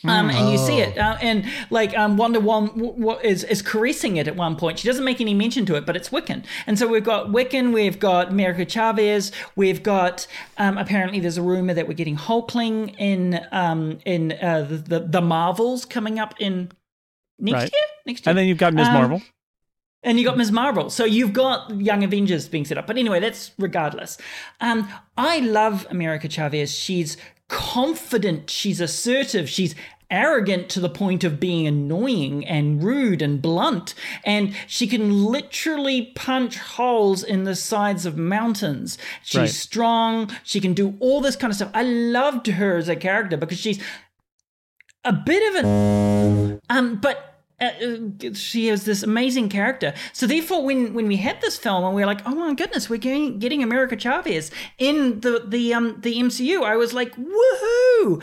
Um, and you see it, uh, and like um, Wonder Woman w- w- is is caressing it at one point. She doesn't make any mention to it, but it's Wiccan. And so we've got Wiccan, we've got America Chavez, we've got um, apparently there's a rumor that we're getting Hulkling in um, in uh, the, the the Marvels coming up in next Right. year. Next year, And then you've got Ms. Um, Marvel. and you got Ms. Marvel. So you've got Young Avengers being set up. But anyway, that's regardless. Um, I love America Chavez. She's confident, she's assertive, she's arrogant to the point of being annoying and rude and blunt. And she can literally punch holes in the sides of mountains. She's Right. strong. She can do all this kind of stuff. I loved her as a character because she's a bit of an um but uh, uh, she has this amazing character. So therefore, when when we had this film and we were like, oh my goodness, we're getting getting America Chavez in the the um the MCU, I was like, woohoo!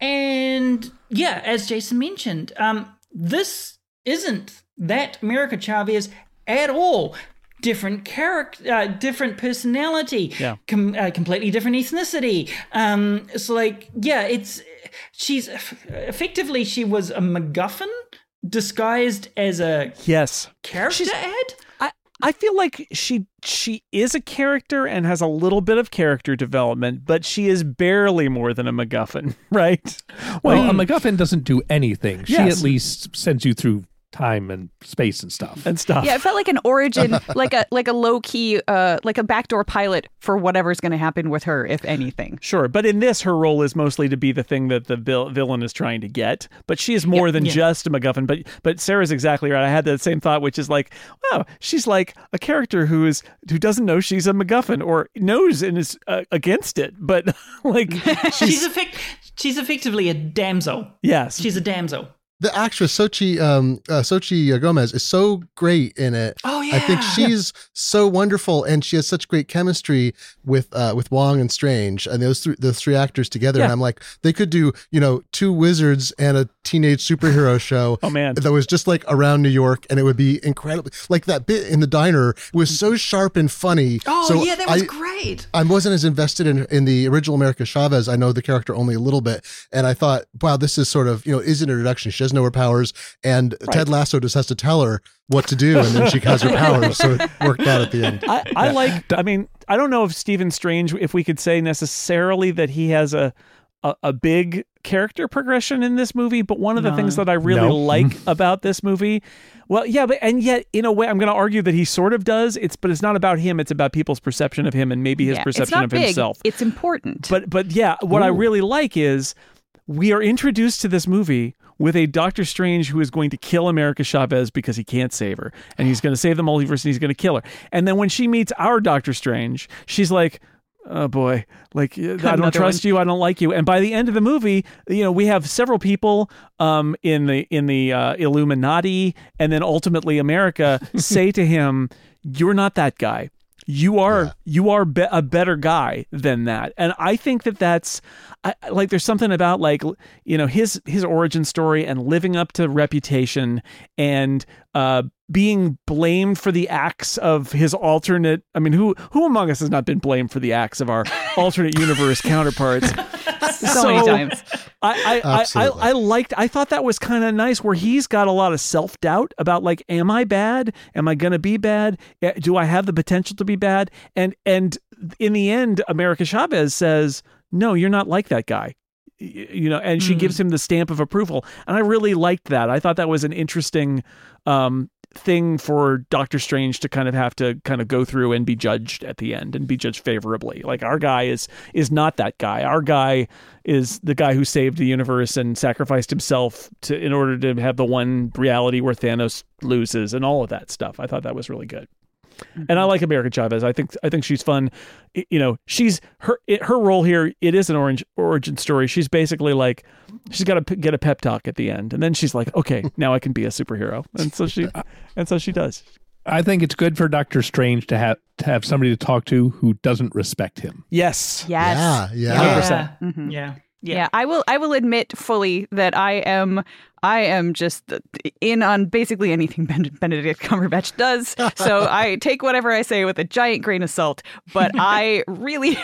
And yeah, as Jason mentioned, um, this isn't that America Chavez at all. Different character, uh, different personality, Yeah. com- uh, completely different ethnicity. Um, it's like, yeah, it's she's effectively she was a MacGuffin disguised as a Yes. character ad. I, I feel like she she is a character and has a little bit of character development, but she is barely more than a MacGuffin, right? Well, a hmm. MacGuffin doesn't do anything. She at least sends you through time and space and stuff. and stuff. Yeah, it felt like an origin, like a like a low key, uh, like a backdoor pilot for whatever's going to happen with her, if anything. Sure, but in this, her role is mostly to be the thing that the vil- villain is trying to get. But she is more than yeah. just a MacGuffin. But but Sarah's exactly right. I had that same thought, which is like, wow, she's like a character who is who doesn't know she's a MacGuffin or knows and is uh, against it, but like She's she's effect. She's effectively a damsel. yes, She's a damsel. The actress Xochitl um uh, Xochitl Gomez is so great in it. Oh, yeah, I think she's so wonderful, and she has such great chemistry with uh, with Wong and Strange, and those three those three actors together. Yeah. And I'm like, they could do you know two wizards and a teenage superhero show. Oh, man. that was just like around New York, and it would be incredible. Like that bit in the diner was so sharp and funny. Oh So yeah, that was I- great. I wasn't as invested in in the original America Chavez. I know the character only a little bit, and I thought, wow, this is sort of you know is an introduction. She doesn't know her powers, and Ted Lasso just has to tell her what to do, and then she has her powers. So it worked out at the end. I, I like. I mean, I don't know if Stephen Strange, if we could say necessarily that he has a a, a big character progression in this movie, but one of the No. things that I really No. like about this movie, well, yeah, but and yet in a way, I'm going to argue that he sort of does. It's but it's not about him. It's about people's perception of him and maybe his Yeah, perception it's not of big, himself. It's important. But but yeah, what I really like is we are introduced to this movie with a Doctor Strange who is going to kill America Chavez because he can't save her, and he's going to save the multiverse and he's going to kill her. And then when she meets our Doctor Strange, she's like. Oh boy, like I don't trust you, I don't like you. And by the end of the movie, you know, we have several people um in the in the uh, Illuminati and then ultimately America say to him, "You're not that guy. you are you are be- a better guy than that and i think that that's I, like there's something about like you know his his origin story and living up to reputation and uh being blamed for the acts of his alternate i mean who who among us has not been blamed for the acts of our alternate universe counterparts? So many times. I I, I, I, I liked I thought that was kind of nice where he's got a lot of self doubt about like am I bad? Am I gonna be bad? Eh, do I have the potential to be bad? And and in the end America Chavez says no you're not like that guy you know and she Mm. gives him the stamp of approval and I really liked that I thought that was an interesting um thing for Doctor Strange to kind of have to kind of go through and be judged at the end and be judged favorably. Like our guy is is not that guy. Our guy is the guy who saved the universe and sacrificed himself to in order to have the one reality where Thanos loses and all of that stuff. I thought that was really good. And I like America Chavez. I think I think she's fun. You know, she's her it, her role here. It is an orange origin story. She's basically like she's got to get a pep talk at the end, and then she's like, okay, now I can be a superhero, and so she and so she does. I think it's good for Doctor Strange to have to have somebody to talk to who doesn't respect him. Yes. Yes. Yeah, yeah. Yeah. Mhm. Yeah. Yeah. I will. I will admit fully that I am. I am just in on basically anything Ben- Benedict Cumberbatch does. So I take whatever I say with a giant grain of salt. But I really,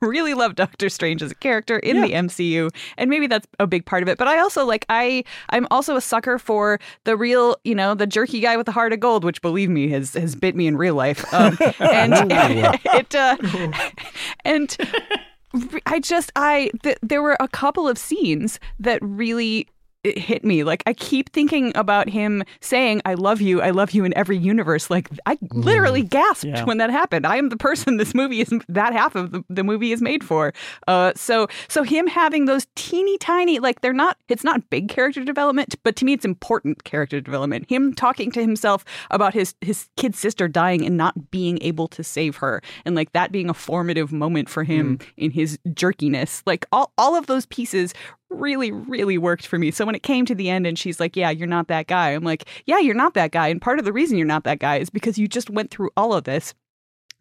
really love Doctor Strange as a character in the MCU, and maybe that's a big part of it. But I also like. I. I'm also a sucker for the real, you know, the jerky guy with the heart of gold, which believe me has has bit me in real life. Um, and it. Uh, and I just I th- there were a couple of scenes that really it hit me. Like I keep thinking about him saying "I love you, I love you" in every universe. Like I literally gasped Yeah. when that happened. I am the person this movie is that half of the, the movie is made for. Uh, so so him having those teeny tiny like they're not it's not big character development, but to me it's important character development. Him talking to himself about his his kid sister dying and not being able to save her, and like that being a formative moment for him in his jerkiness. Like all all of those pieces really, really worked for me. So when it came to the end and she's like, Yeah, you're not that guy, I'm like, Yeah, you're not that guy. And part of the reason you're not that guy is because you just went through all of this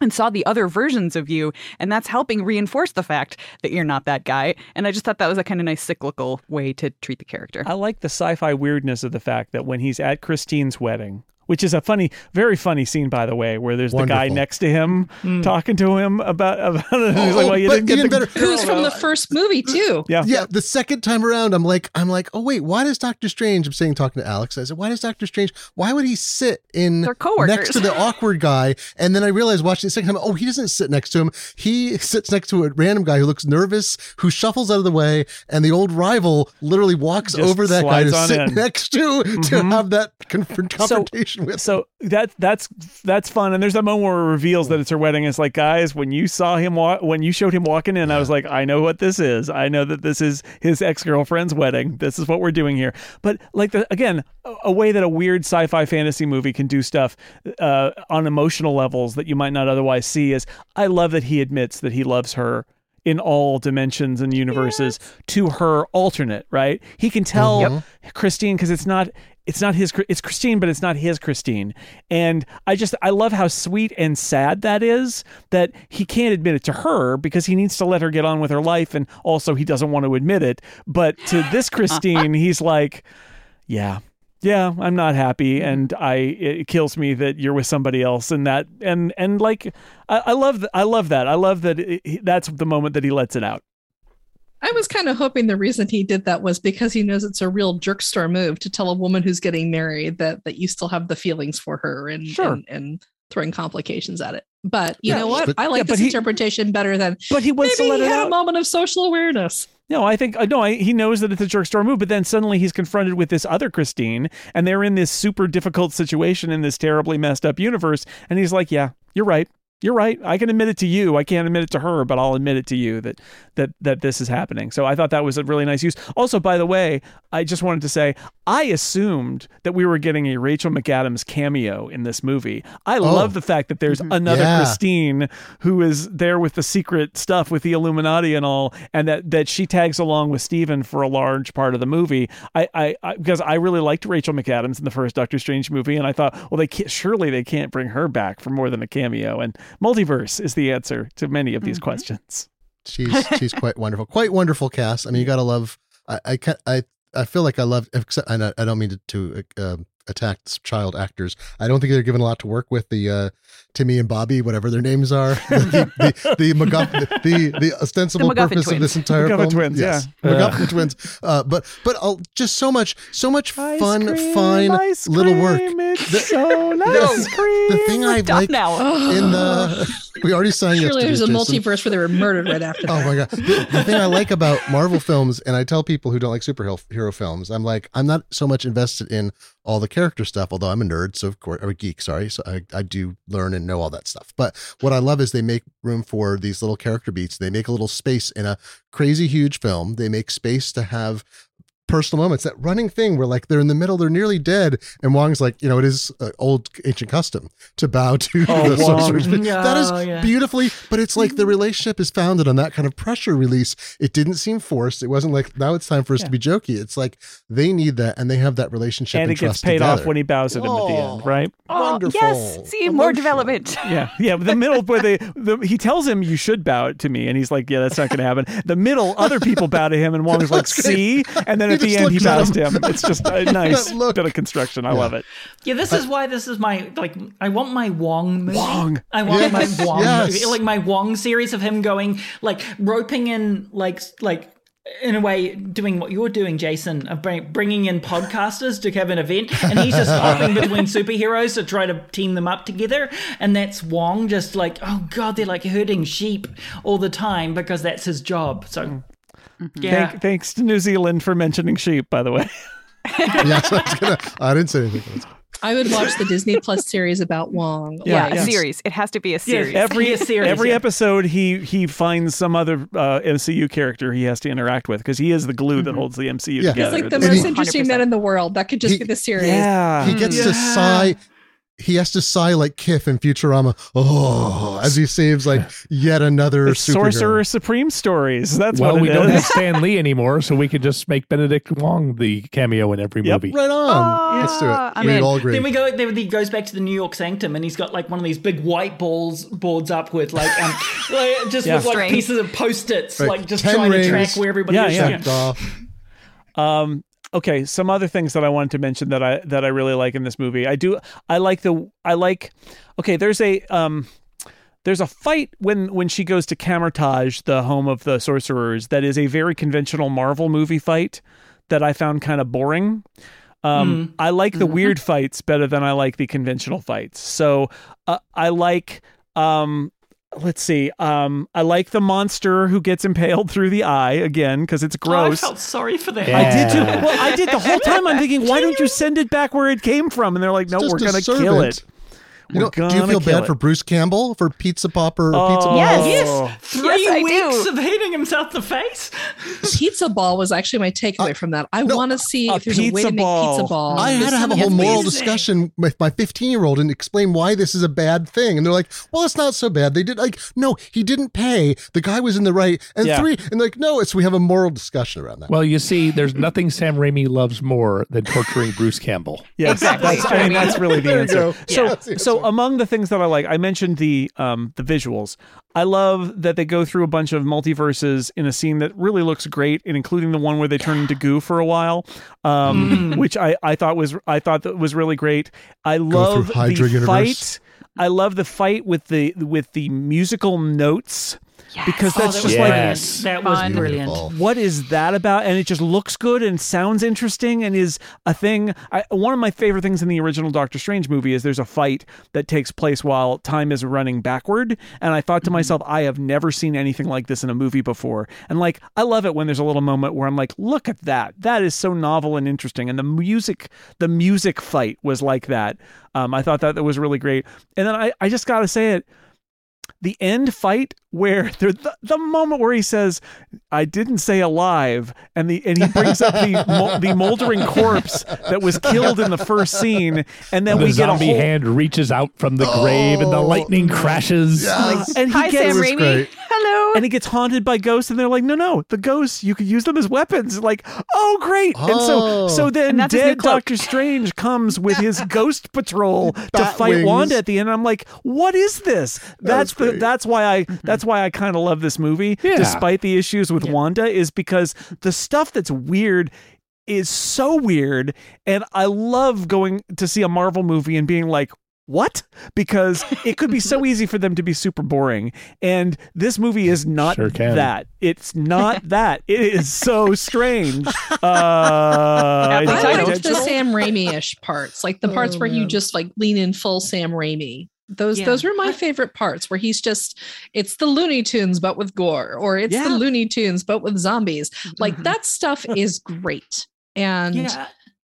and saw the other versions of you. And that's helping reinforce the fact that you're not that guy. And I just thought that was a kind of nice cyclical way to treat the character. I like the sci-fi weirdness of the fact that when he's at Christine's wedding, which is a funny, very funny scene, by the way, where there's the guy next to him hmm. talking to him about about it. He's like, Oh, well, you didn't get the better- Who's from the first movie too? yeah. Yeah, the second time around, I'm like, I'm like, oh wait, why does Doctor Strange? I'm saying talking to Alex. I said, why does Doctor Strange? Why would he sit in They're coworkers. next to the awkward guy? And then I realized watching the second time, oh, he doesn't sit next to him. He sits next to a random guy who looks nervous, who shuffles out of the way, and the old rival literally walks Just over that guy to sit in. next to to mm-hmm. have that conf- confrontation with. So that that's that's fun, and there's that moment where it reveals that it's her wedding. It's like, guys, when you saw him walk, when you showed him walking in, I was like, I know what this is. I know that this is his ex girlfriend's wedding. This is what we're doing here. But like the again, a, a way that a weird sci-fi fantasy movie can do stuff uh, on emotional levels that you might not otherwise see is I love that he admits that he loves her in all dimensions and universes to her alternate right he can tell christine because it's not it's not his it's christine but it's not his christine. And i just i love how sweet and sad that is that he can't admit it to her because he needs to let her get on with her life and also he doesn't want to admit it. But to this christine he's like yeah yeah i'm not happy and i it kills me that you're with somebody else and that and and like i, I love i love that. I love that it, that's the moment that he lets it out I was kind of hoping the reason he did that was because he knows it's a real jerkster move to tell a woman who's getting married that that you still have the feelings for her and Sure. and, and throwing complications at it. But you Yeah, know what? but- I like yeah, this he- interpretation better than but he wants to let he it had out a moment of social awareness. No, I think uh, no. I, he knows that it's a jerk store move, but then suddenly he's confronted with this other Christine, and they're in this super difficult situation in this terribly messed up universe, and he's like, "Yeah, you're right. You're right. I can admit it to you. I can't admit it to her, but I'll admit it to you that that that this is happening." So I thought that was a really nice use. Also, by the way, I just wanted to say I assumed that we were getting a Rachel McAdams cameo in this movie. I oh. love the fact that there's mm-hmm. another Yeah. Christine who is there with the secret stuff with the Illuminati and all, and that that she tags along with Stephen for a large part of the movie. I, I, I because I really liked Rachel McAdams in the first Doctor Strange movie, and I thought, well, they can't, surely they can't bring her back for more than a cameo, and multiverse is the answer to many of these Mm-hmm. questions. She's she's quite wonderful, quite wonderful cast. I mean, you gotta love. I I ca- I, I feel like I love. Except I don't- I don't mean to, to uh, attack child actors. I don't think they're given a lot to work with. The uh, Timmy and Bobby, whatever their names are, the the the, MacGuff- the, the ostensible The MacGuffin purpose of this twins. entire MacGuffin film. twins, yes, yeah. MacGuffin twins. Uh, but but uh, just so much so much Ice fun, cream, fine ice little work. cream, It's The- so nice cream. The thing I like now. in the we already signed yes Surely there's a Jason. multiverse where they were murdered right after that. Oh my god! The, the thing I like about Marvel films, and I tell people who don't like superhero films, I'm like, I'm not so much invested in all the character stuff. Although I'm a nerd, so of course, I'm a geek. Sorry, so I, I do learn and know all that stuff. But what I love is they make room for these little character beats. They make a little space in a crazy huge film. They make space to have personal moments. That running thing where like they're in the middle, they're nearly dead, and Wong's like, you know, it is uh, old ancient custom to bow to Oh, the Wong. sorcerer's. Yeah, that is yeah. beautifully, but it's like the relationship is founded on that kind of pressure release. It didn't seem forced. It wasn't like now it's time for us Yeah. to be jokey. It's like they need that, and they have that relationship and and, it gets paid together. off when he bows at him at the end, Oh. right? Oh, Wonderful. yes. See more Emotional. development. Yeah, yeah. The middle where they, the, he tells him you should bow to me, and he's like, "Yeah, that's not going to happen." The middle, other people bow to him, and Wong's like, Looks at him. "See," and then He at the end he looks at bows him. him. It's just a nice That look. bit of construction. I Yeah. love it. Yeah, this is why this is my like. I want my Wong movie. Wong. I want Yes, my Wong yes. movie, like my Wong series of him going like roping in like like in a way doing what you're doing, Jason, of bringing in podcasters to have an event, and he's just hopping between superheroes to try to team them up together, and that's Wong just like, oh god, they're like herding sheep all the time because that's his job. So. Mm. Yeah, Thank, thanks to New Zealand for mentioning sheep, by the way. yeah, so I, was gonna, I didn't say anything. I would watch the Disney Plus series about Wong. Yeah, Yeah, a yes. series. It has to be a series. Every a series, every yeah. episode, he he finds some other uh, MCU character he has to interact with because he is the glue that holds the MCU Yeah. together. He's like the And most he- interesting man in the world. That could just He- be the series. yeah, He gets to sigh. He has to sigh like Kif in Futurama. Oh, as he saves like yet another It's superhero. Sorcerer Supreme stories. That's well, what we it don't have Stan Lee anymore, so we could just make Benedict Wong the cameo in every Yep. movie. Right on. Let's do it. I'm we in. all agree. Then we go. Then he goes back to the New York Sanctum, and he's got like one of these big white balls boards up with like, um, like just Yeah. with like String. pieces of post-its, Right. like just Ten trying rings. to track where everybody Yeah, is. yeah. Checked off. Um, okay, some other things that I wanted to mention that I that I really like in this movie. I do. I like the. I like. Okay, there's a um. There's a fight when when she goes to Kamar-Taj, the home of the sorcerers. That is a very conventional Marvel movie fight that I found kind of boring. Um, I like the weird fights better than I like the conventional fights. So uh, I like um, let's see um, I like the monster who gets impaled through the eye again because it's Oh, I felt sorry for that. I did too. Well, I did the whole time. I'm thinking, why don't you send it back where it came from? And they're like, no, we're gonna kill it. You know, do you feel bad it. for Bruce Campbell for Pizza Poppa or Oh. Pizza Ball? Yes. Yes, three Yes, weeks do. of hitting himself the face. Pizza ball was actually my takeaway uh, from that. I no, want to see if there's a way to pizza make ball. pizza ball. I had to have a whole moral discussion with my 15 year old and explain why this is a bad thing. And they're like, well, it's not so bad. They did like, no, he didn't pay. The guy was in the right. And Yeah. three, and like, no, it's, we have a moral discussion around that. Well, you see, there's nothing Sam Raimi loves more than torturing Bruce Campbell. Yes, Exactly. that's, I mean, that's really the answer. go. So, Yeah. That's the so among the things that I like, I mentioned the um, the visuals. I love that they go through a bunch of multiverses in a scene that really looks great, and including the one where they turn into goo for a while, um, which I, I thought was I thought that was really great. I love through Hydra the universe. fight. I love the fight with the with the musical notes because that's oh, that just was like Yes. That was Fun. brilliant. Beautiful. what is that about? And it just looks good and sounds interesting and is a thing. I, one of my favorite things in the original Doctor Strange movie is there's a fight that takes place while time is running backward. And I thought to myself, I have never seen anything like this in a movie before. And like, I love it when there's a little moment where I'm like, look at that. That is so novel and interesting. And the music, the music fight was like that. Um, I thought that that was really great. And then I, I just got to say it the end fight where the, the the moment where he says I didn't say alive and the and he brings up the mol- the moldering corpse that was killed in the first scene and then the we get a zombie whole hand reaches out from the grave and the Oh. lightning crashes. Yes. and he Hi, gets Sam was Raimi. Hello. and he gets haunted by ghosts, and they're like, no, no, the ghosts you could use them as weapons. Like, oh great! And Oh. so so then And that's his new dead. Doctor Strange comes with his ghost patrol to fight wings. Wanda at the end. And I'm like, what is this? That's the that's why I that's why I kind of love this movie, Yeah. despite the issues with Wanda, is because the stuff that's weird is so weird, and I love going to see a Marvel movie and being like. What? Because it could be so easy for them to be super boring. And this movie is not Sure that. It's not that. It is so strange. Uh, Happy I title. liked the Sam Raimi-ish parts, like the parts Oh, where you just like lean in full Sam Raimi. Those Yeah. those were my favorite parts where he's just it's the Looney Tunes but with gore or it's Yeah. the Looney Tunes but with zombies. Like Mhm. that stuff is great. And Yeah.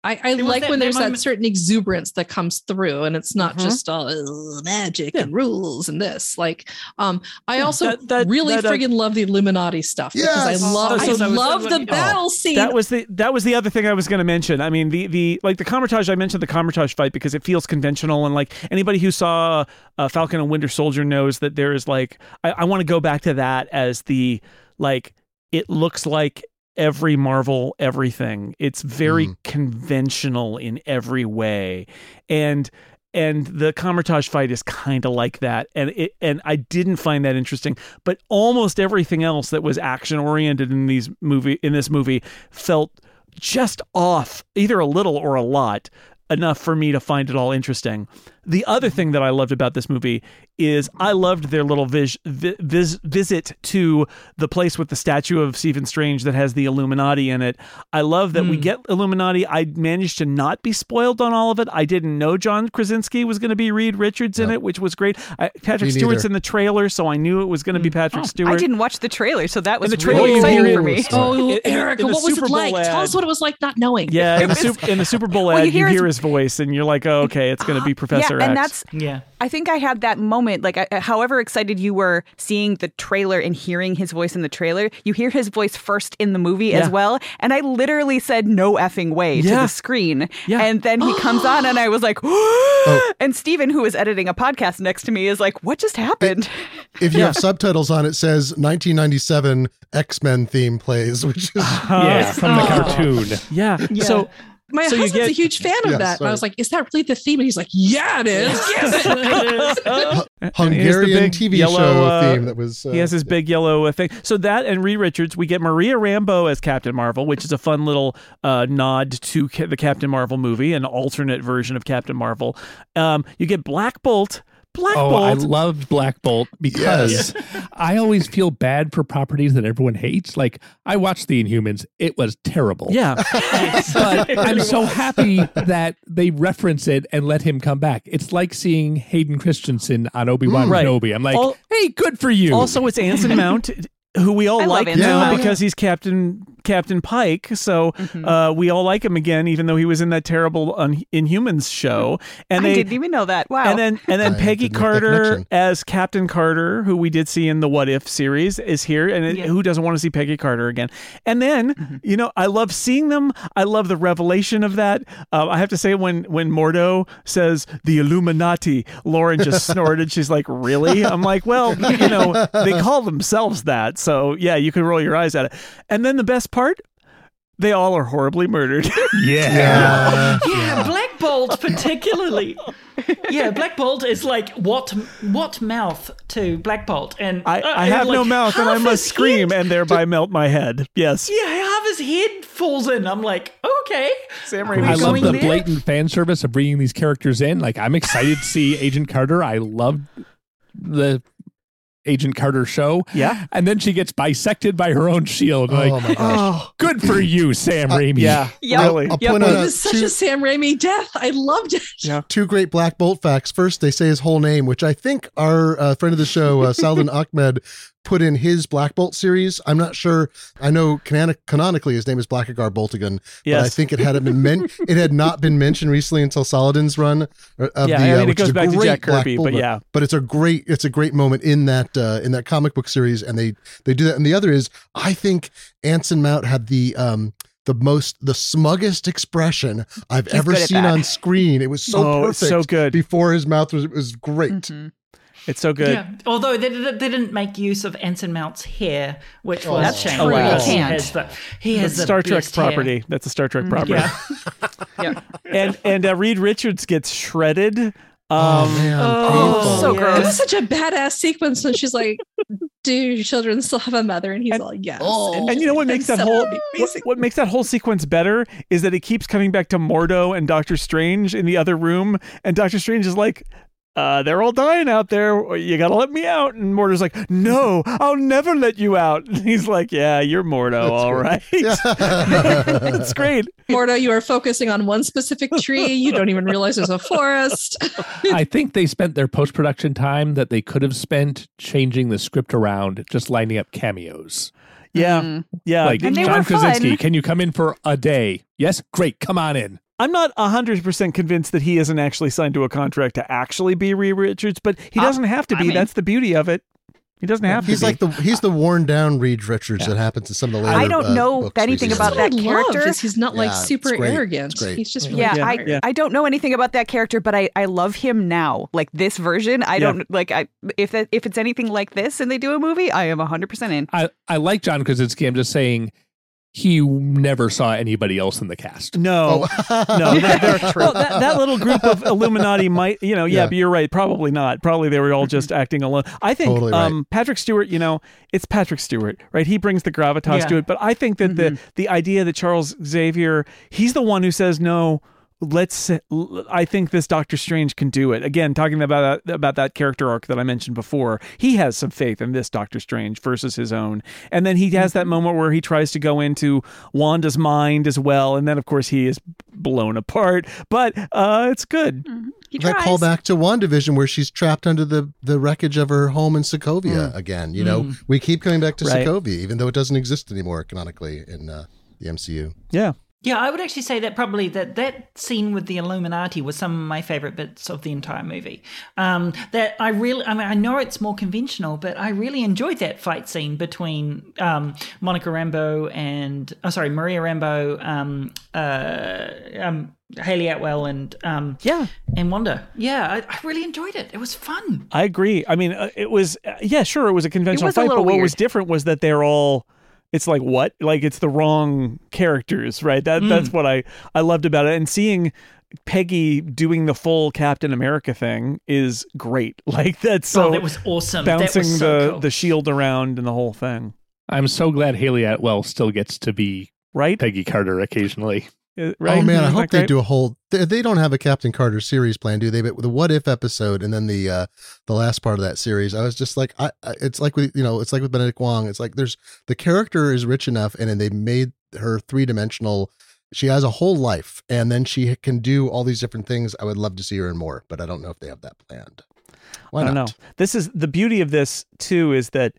I, I like that- when there's that moment- certain exuberance that comes through and it's not Mhm. just all "Ugh, magic Yeah. and rules and this. Like um I Yeah, also that- that- really that, uh, love the Illuminati stuff because I love Oh, so that was- love the was- battle scene. That was the that was the other thing I was going to mention. I mean, the the like the Kamar-Taj. I mentioned the Kamar-Taj fight because it feels conventional, and like anybody who saw uh, Falcon and Winter Soldier knows that there is like I, I want to go back to that as the like it looks like every Marvel everything. It's very Mm. conventional in every way, and and the Kamar-Taj fight is kind of like that, and it and I didn't find that interesting, but almost everything else that was action oriented in these movie in this movie felt just off, either a little or a lot, enough for me to find it all interesting. The other thing that I loved about this movie is I loved their little vis- vis- visit to the place with the statue of Stephen Strange that has the Illuminati in it. I love that we Mm. get Illuminati. I managed to not be spoiled on all of it. I didn't know John Krasinski was going to be Reed Richards in Yep. it, which was great. I, Patrick Me Stewart's neither. in the trailer, so I knew it was going to be Patrick I Stewart. I didn't watch the trailer, so that was the trailer really exciting hear for me. Oh, In- in- Erica, in the what was Super it like? Bowl Tell us what it was like not knowing. Yeah, in the, was- super, in the Super Bowl Well, ad, you you hear hear, his- his voice, and you're like, "Oh, okay, it's going to be Professor yeah, and X." that's Yeah. I think I had that moment, like, I, however excited you were seeing the trailer and hearing his voice in the trailer, you hear his voice first in the movie Yeah. as well. And I literally said, no effing way to the screen. Yeah. And then he comes on, and I was like, oh. and Steven, who was editing a podcast next to me, is like, what just happened? If you have subtitles on, it says 1997 X Men theme plays, which is uh-huh. yeah, from the Oh. cartoon. yeah. So My So husband's get- a huge fan of Yeah, that. And. I was like, is that really the theme? And he's like, yeah, it is. Yes. It is. Hungarian TV yellow, show uh, theme that was. Uh, he has his big yellow uh, thing. So that and Reed Richards, we get Maria Rambeau as Captain Marvel, which is a fun little uh, nod to ca- the Captain Marvel movie, an alternate version of Captain Marvel. Um, you get Black Bolt. Black Oh, Bolt. I loved Black Bolt because I always feel bad for properties that everyone hates. Like I watched The Inhumans; it was terrible. yeah. but I'm so happy that they reference it and let him come back. It's like seeing Hayden Christensen on Obi Wan Mm, right. Kenobi. I'm like, Al- hey, good for you. Also, it's Anson Mount, who we all I like now Mount. because he's Captain Captain Pike. So Mm-hmm. uh, we all like him again, even though he was in that terrible Un- Inhumans show. And I they didn't even know that. Wow. and then and then I Peggy didn't make that Carter as Captain Carter, who we did see in the What If series, is here, and it- Yeah. who doesn't want to see Peggy Carter again? And then you know, I love seeing them. I love the revelation of that. Uh, I have to say, when when Mordo says the Illuminati, Lauren just snorted. She's like, "Really?" I'm like, "Well, you know, they call themselves that, so yeah, you can roll your eyes at it." And then the best part. They all are horribly murdered. yeah. Yeah. Yeah, Black Bolt particularly. yeah, Black Bolt is like what what mouth to Black Bolt, and I, uh, I have like, no mouth and I must scream head- and thereby melt my head. Yes. yeah, half his head falls in. I'm like, okay, Sam Are we I love the there? blatant fan service of bringing these characters in. Like, I'm excited to see Agent Carter. I love the Agent Carter show. Yeah. And then she gets bisected by her own shield. Oh like, my gosh. Oh, good for you, Sam Raimi. yeah. Yep. Really. I'll Yep. point it uh, was such two, a Sam Raimi death. I loved it. Yeah. two great Black Bolt facts. First, they say his whole name, which I think our uh, friend of the show, uh, Saladin Ahmed, put in his Black Bolt series. I'm not sure. I know canonic- canonically his name is Blackagar Boltagon, but I think it had been men- it had not been mentioned recently until Saladin's run uh, of Yeah, the. I uh, mean, it which is goes a back to great Jack Black Kirby, Bolt, but yeah. but it's a great it's a great moment in that uh, in that comic book series, and they they do that. And the other is, I think Anson Mount had the um the most the smuggest expression I've He's ever seen on screen. It was so Oh, perfect. so good. before his mouth was it was great. Mhm. It's so good. Yeah. Although they, did- they didn't make use of Anson Mount's hair, which was That's a shame. true. You because he has the, he has That's the Star Trek best hair. property. That's a Star Trek property. Yeah. Yeah. And and uh, Reed Richards gets shredded. Um, Oh man, Oh, painful. so It gross. was such a badass sequence when she's like, "Do your children still have a mother?" And he's like, "Yes." Oh. And you know what makes that so whole what, what makes that whole sequence better is that it keeps coming back to Mordo and Doctor Strange in the other room, and Doctor Strange is like. Uh, they're all dying out there. You gotta let me out. And Mordo's like, "No, I'll never let you out." And he's like, "Yeah, you're Mordo, all right." That's great. Mordo, you are focusing on one specific tree. You don't even realize there's a forest. I think they spent their post production time that they could have spent changing the script around, just lining up cameos. Yeah, yeah. like And they John were Krasinski, can you come in for a day? Yes, great, come on in. I'm not 100% convinced that he isn't actually signed to a contract to actually be Reed Richards, but he Uh, doesn't have to I be. mean- That's the beauty of it. He doesn't have He's to be. like the he's the worn down Reed Richards that happens in some of the later. I don't uh, know books anything about that What love character. he's not like Yeah, super great. arrogant. He's just really Yeah, Yeah, I, yeah. I don't know anything about that character, but I, I love him now. Like this version, I Yeah. don't like I if that if it's anything like this and they do a movie, I am hundred percent in. I, I like John Krasinski. I'm just saying he never saw anybody else in the cast. no, Oh. no. they're- they're- well, that, that little group of Illuminati might, you know, yeah, Yeah. but you're right. Probably not. Probably they were all just acting alone. I think Totally right. um, Patrick Stewart, you know, it's Patrick Stewart, right? He brings the gravitas Yeah. to it. But I think that the the idea that Charles Xavier, he's the one who says no. Let's. I think this Doctor Strange can do it. Again, talking about that, about that character arc that I mentioned before, he has some faith in this Doctor Strange versus his own. And then he has that moment where he tries to go into Wanda's mind as well, and then of course he is blown apart. But uh, it's good. He that tries. call back to WandaVision where she's trapped under the, the wreckage of her home in Sokovia again. You know, we keep coming back to Right. Sokovia, even though it doesn't exist anymore canonically in uh, the MCU. Yeah. Yeah, I would actually say that probably that that scene with the Illuminati was some of my favorite bits of the entire movie. Um, that I really, I mean, I know it's more conventional, but I really enjoyed that fight scene between um, Monica Rambeau and, oh, sorry, Maria Rambeau, um, uh, um, Hayley Atwell, and um, Yeah. and Wanda. Yeah, I, I really enjoyed it. It was fun. I agree. I mean, uh, it was uh, yeah, sure, it was a conventional was a fight, but little what was different was that they're all. It's like what? Like it's the wrong characters, right? That mm. that's what I I loved about it, and seeing Peggy doing the full Captain America thing is great. Like that's oh, so oh, that was awesome. That bouncing was so the cool. the shield around and the whole thing, I'm so glad Hayley Atwell still gets to be right? Peggy Carter occasionally. Uh, right? Oh man, I hope they great? do a whole. They, they don't have a Captain Carter series plan, do they? But the what if episode and then the uh the last part of that series, I was just like, I, I it's like with you know, it's like with Benedict Wong. It's like there's the character is rich enough, and then they made her three dimensional. She has a whole life, and then she can do all these different things. I would love to see her in more, but I don't know if they have that planned. Why I not? don't know. This is the beauty of this too is that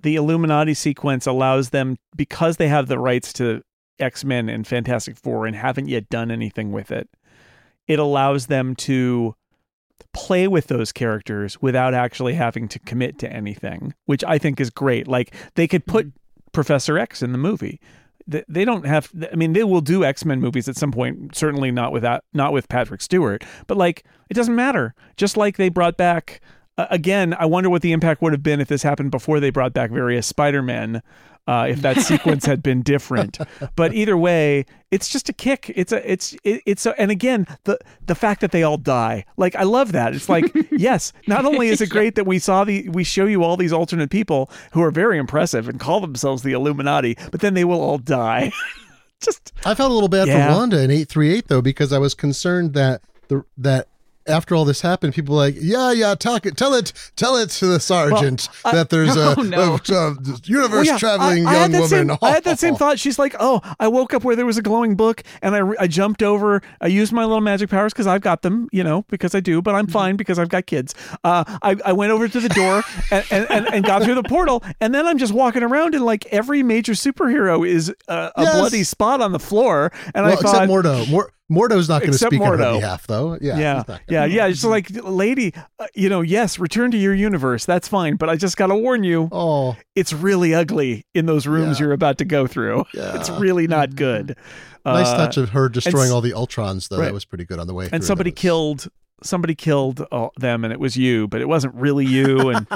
the Illuminati sequence allows them because they have the rights to X Men and Fantastic Four and haven't yet done anything with it. It allows them to play with those characters without actually having to commit to anything, which I think is great. Like they could put Professor X in the movie. They- They don't have. I mean, they will do X Men movies at some point. Certainly not without not with Patrick Stewart. But like, it doesn't matter. Just like they brought back uh, again. I wonder what the impact would have been if this happened before they brought back various Spider Men. Uh, if that sequence had been different, but either way, it's just a kick. It's a, it's, it, it's a, and again, the the fact that they all die, like I love that. It's like, yes, not only is it great that we saw the, we show you all these alternate people who are very impressive and call themselves the Illuminati, but then they will all die. just I felt a little bad Yeah. for Wanda in eight three eight though because I was concerned that the that after all this happened, people were like, yeah, yeah, talk it, tell it, tell it to the sergeant I- that there's a, Oh, no. a- a universe Well, yeah, traveling I, I young woman. Same, I had that same thought. She's like, "Oh, I woke up where there was a glowing book, and I, I jumped over. I used my little magic powers because I've got them, you know, because I do. But I'm fine because I've got kids. Uh, I, I went over to the door and, and, and, and got through the portal, and then I'm just walking around, and like every major superhero is uh, a Yes. bloody spot on the floor. And well, I thought, except Mordo. Mor- Mordo's not going to speak on her behalf, though. Yeah, yeah, yeah, yeah. It's like, lady, uh, you know, yes, return to your universe. That's fine, but I just got to warn you, Oh, it's really ugly in those rooms Yeah. you're about to go through. It's really not good. nice Uh, touch of her destroying all the Ultrons, though. right. that was pretty good on the way. through and somebody those. killed somebody killed all, them and it was you, but it wasn't really you. And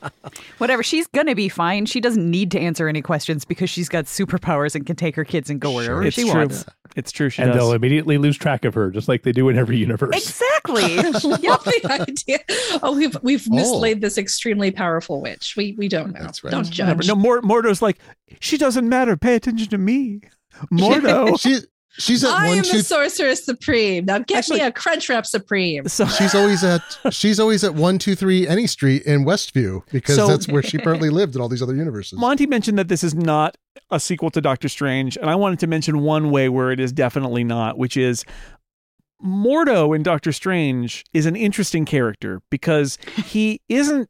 Whatever. She's going to be fine. She doesn't need to answer any questions because she's got superpowers and can take her kids and go wherever it's she true. wants. It's true. She and does. they'll immediately lose track of her, just like they do in every universe. Exactly. Love the idea. Oh, we've we've oh. mislaid this extremely powerful witch. We we don't know. That's right. Don't No, judge. no, Mor- Mordo's like, she doesn't matter. Pay attention to me. Mordo. she she's at I one am two the sorceress supreme. Now get me a crunch wrap supreme. so, she's always at she's always at one two three any street in Westview because So- that's where she apparently lived in all these other universes. Monty mentioned that this is not a sequel to Doctor Strange, and I wanted to mention one way where it is definitely not, which is Mordo in Doctor Strange is an interesting character because he isn't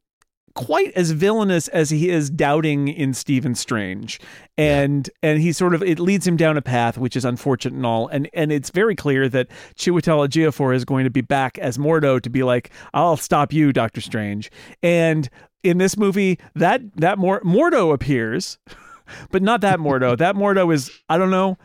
quite as villainous as he is doubting in Stephen Strange. And and he sort of it leads him down a path which is unfortunate and all. And and it's very clear that Chiwetel Ejiofor is going to be back as Mordo to be like, I'll stop you, Doctor Strange. And in this movie, that that Mor- Mordo appears, but not that Mordo. that Mordo is I don't know,